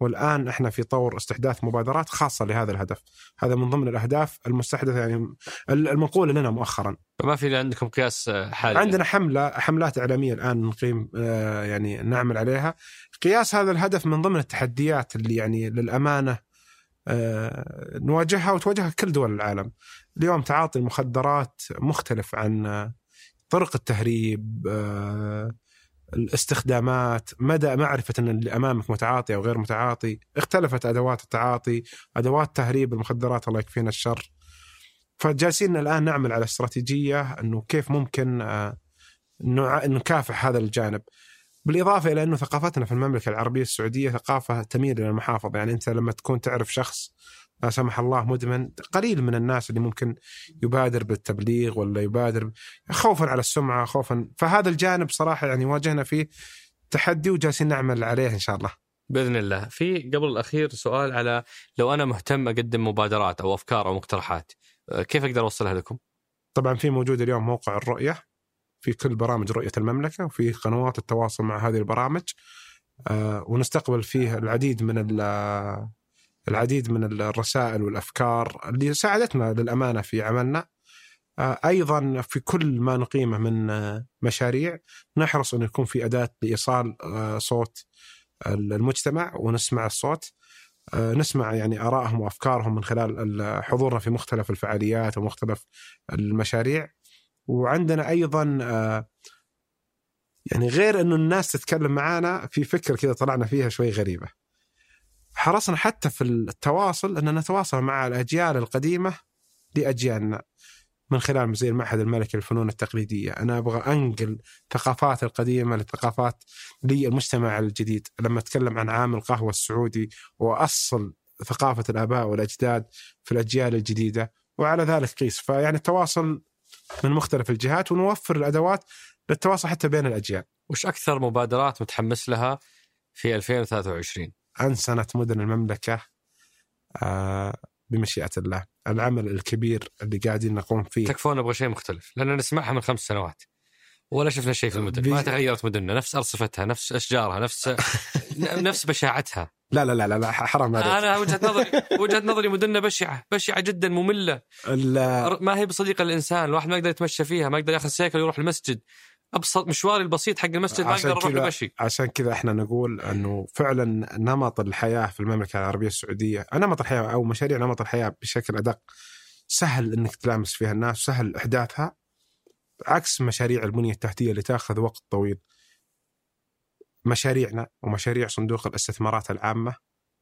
والآن إحنا في طور استحداث مبادرات خاصة لهذا الهدف. هذا من ضمن الأهداف المستحدثة يعني المنقولة لنا مؤخرا. فما في عندكم قياس حالي؟ عندنا حملة حملات إعلامية الآن نقيم آه، يعني نعمل عليها. قياس هذا الهدف من ضمن التحديات اللي يعني للأمانة آه، نواجهها وتواجهها كل دول العالم. اليوم تعاطي المخدرات مختلف عن آه، طرق التهريب الاستخدامات مدى معرفة أن اللي أمامك متعاطي أو غير متعاطي اختلفت أدوات التعاطي أدوات تهريب المخدرات الله يكفينا الشر. فجالسين الآن نعمل على استراتيجية أنه كيف ممكن آه، نكافح هذا الجانب. بالإضافة إلى أنه ثقافتنا في المملكة العربية السعودية ثقافة تميل إلى المحافظة. يعني أنت لما تكون تعرف شخص لا سمح الله مدمن قليل من الناس اللي ممكن يبادر بالتبليغ ولا يبادر خوفا على السمعة خوفا فهذا الجانب صراحة يعني واجهنا فيه تحدي وجالسين نعمل عليه إن شاء الله. بإذن الله في قبل الأخير سؤال على لو أنا مهتم أقدم مبادرات أو أفكار أو مقترحات أه، كيف أقدر أوصلها لكم؟ طبعا في موجود اليوم موقع الرؤية في كل برامج رؤية المملكة وفي قنوات التواصل مع هذه البرامج أه ونستقبل فيه العديد من العديد من الرسائل والأفكار اللي ساعدتنا للأمانة في عملنا. آه، أيضا في كل ما نقيمه من آه، مشاريع نحرص أن يكون في أداة لإيصال آه، صوت المجتمع ونسمع الصوت. نسمع يعني آرائهم وأفكارهم من خلال حضورنا في مختلف الفعاليات ومختلف المشاريع. وعندنا أيضا يعني غير إنه الناس تتكلم معانا في فكره كذا طلعنا فيها شوي غريبة. حرصنا حتى في التواصل أن نتواصل مع الأجيال القديمة لأجيالنا من خلال زي المعهد الملكي للفنون التقليدية. أنا أبغى أنقل ثقافات القديمة لثقافات للمجتمع الجديد. لما أتكلم عن عام القهوة السعودي وأصل ثقافة الآباء والأجداد في الأجيال الجديدة وعلى ذلك قيس. فيعني التواصل من مختلف الجهات ونوفر الأدوات للتواصل حتى بين الأجيال. وش أكثر مبادرات متحمس لها في 2023 أنسنة مدن المملكة آه، بمشيئة الله. العمل الكبير اللي قاعدين نقوم فيه. تكفون نبغى شيء مختلف لأن نسمعها من خمس سنوات. ولا شفنا شيء في المدن. ما تغيرت مدننا. نفس أرصفتها نفس أشجارها نفس *laughs* نفس بشاعتها. لا لا لا لا حرام عليك. أنا وجهة نظري وجهة نظري مدننا بشعة بشعة جدا مملة. ما هي بصديقه للانسان الواحد ما يقدر يتمشى فيها ما يقدر ياخذ سيكل ويروح المسجد. أبسط مشواري البسيط حق المسجد ما أقدر أروح بمشي عشان كذا إحنا نقول إنه فعلا نمط الحياة في المملكة العربية السعودية نمط الحياة أو مشاريع نمط الحياة بشكل أدق سهل إنك تلامس فيها الناس سهل إحداثها عكس مشاريع البنية التحتية اللي تأخذ وقت طويل. مشاريعنا ومشاريع صندوق الاستثمارات العامة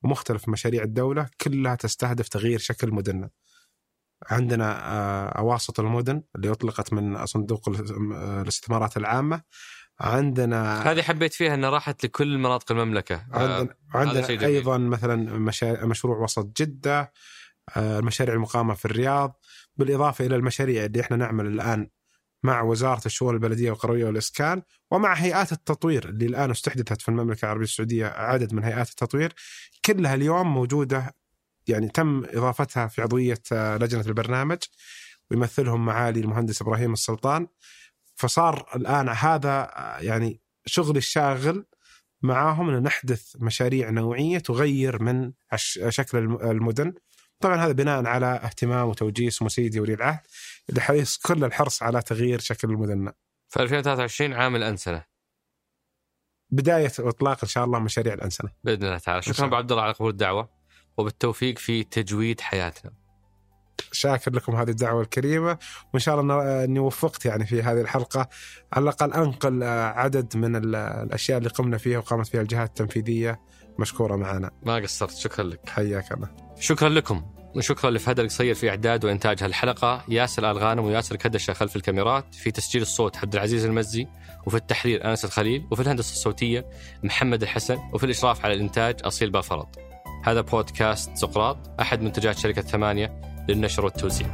ومختلف مشاريع الدولة كلها تستهدف تغيير شكل مدننا. عندنا آه، أواسط المدن اللي أطلقت من صندوق الاستثمارات العامة. عندنا هذه حبيت فيها إنها راحت لكل مناطق المملكة. آه، عندنا, عندنا أيضا مثلا مشروع وسط جدة آه، المشاريع المقامة في الرياض. بالإضافة إلى المشاريع اللي إحنا نعمل الآن مع وزارة الشؤون البلدية والقروية والإسكان ومع هيئات التطوير اللي الآن استحدثت في المملكة العربية السعودية عدد من هيئات التطوير كلها اليوم موجودة يعني تم إضافتها في عضوية آه، لجنة البرنامج ويمثلهم معالي المهندس إبراهيم السلطان فصار الآن هذا آه، يعني شغل الشاغل معاهم ان نحدث مشاريع نوعية تغير من شكل المدن طبعا هذا بناء على اهتمام وتوجيه سمو سيدي ولي العهد اللي حريص كل الحرص على تغيير شكل المدن. في 2023 عام الأنسنة. بداية إطلاق إن شاء الله مشاريع الأنسنة. بإذن الله تعالى، شكرا ابو عبد الله على قبول الدعوة. وبالتوفيق في تجويد حياتنا. شاكر لكم هذه الدعوة الكريمة وإن شاء الله أني وفقت يعني في هذه الحلقة على الأقل أنقل عدد من الأشياء اللي قمنا فيها وقامت فيها الجهات التنفيذية مشكورة معنا. ما قصرت شكرا لك. حياك الله. شكرا لكم وشكرا لفهد القصير في إعداد وإنتاج هالحلقة ياسر الغانم وياسر كدشه خلف الكاميرات في تسجيل الصوت عبد العزيز المزي وفي التحرير أنس الخليل وفي الهندسة الصوتية محمد الحسن وفي الإشراف على الإنتاج أصيل بافرط هذا بودكاست سقراط أحد منتجات شركة ثمانية للنشر والتوزيع.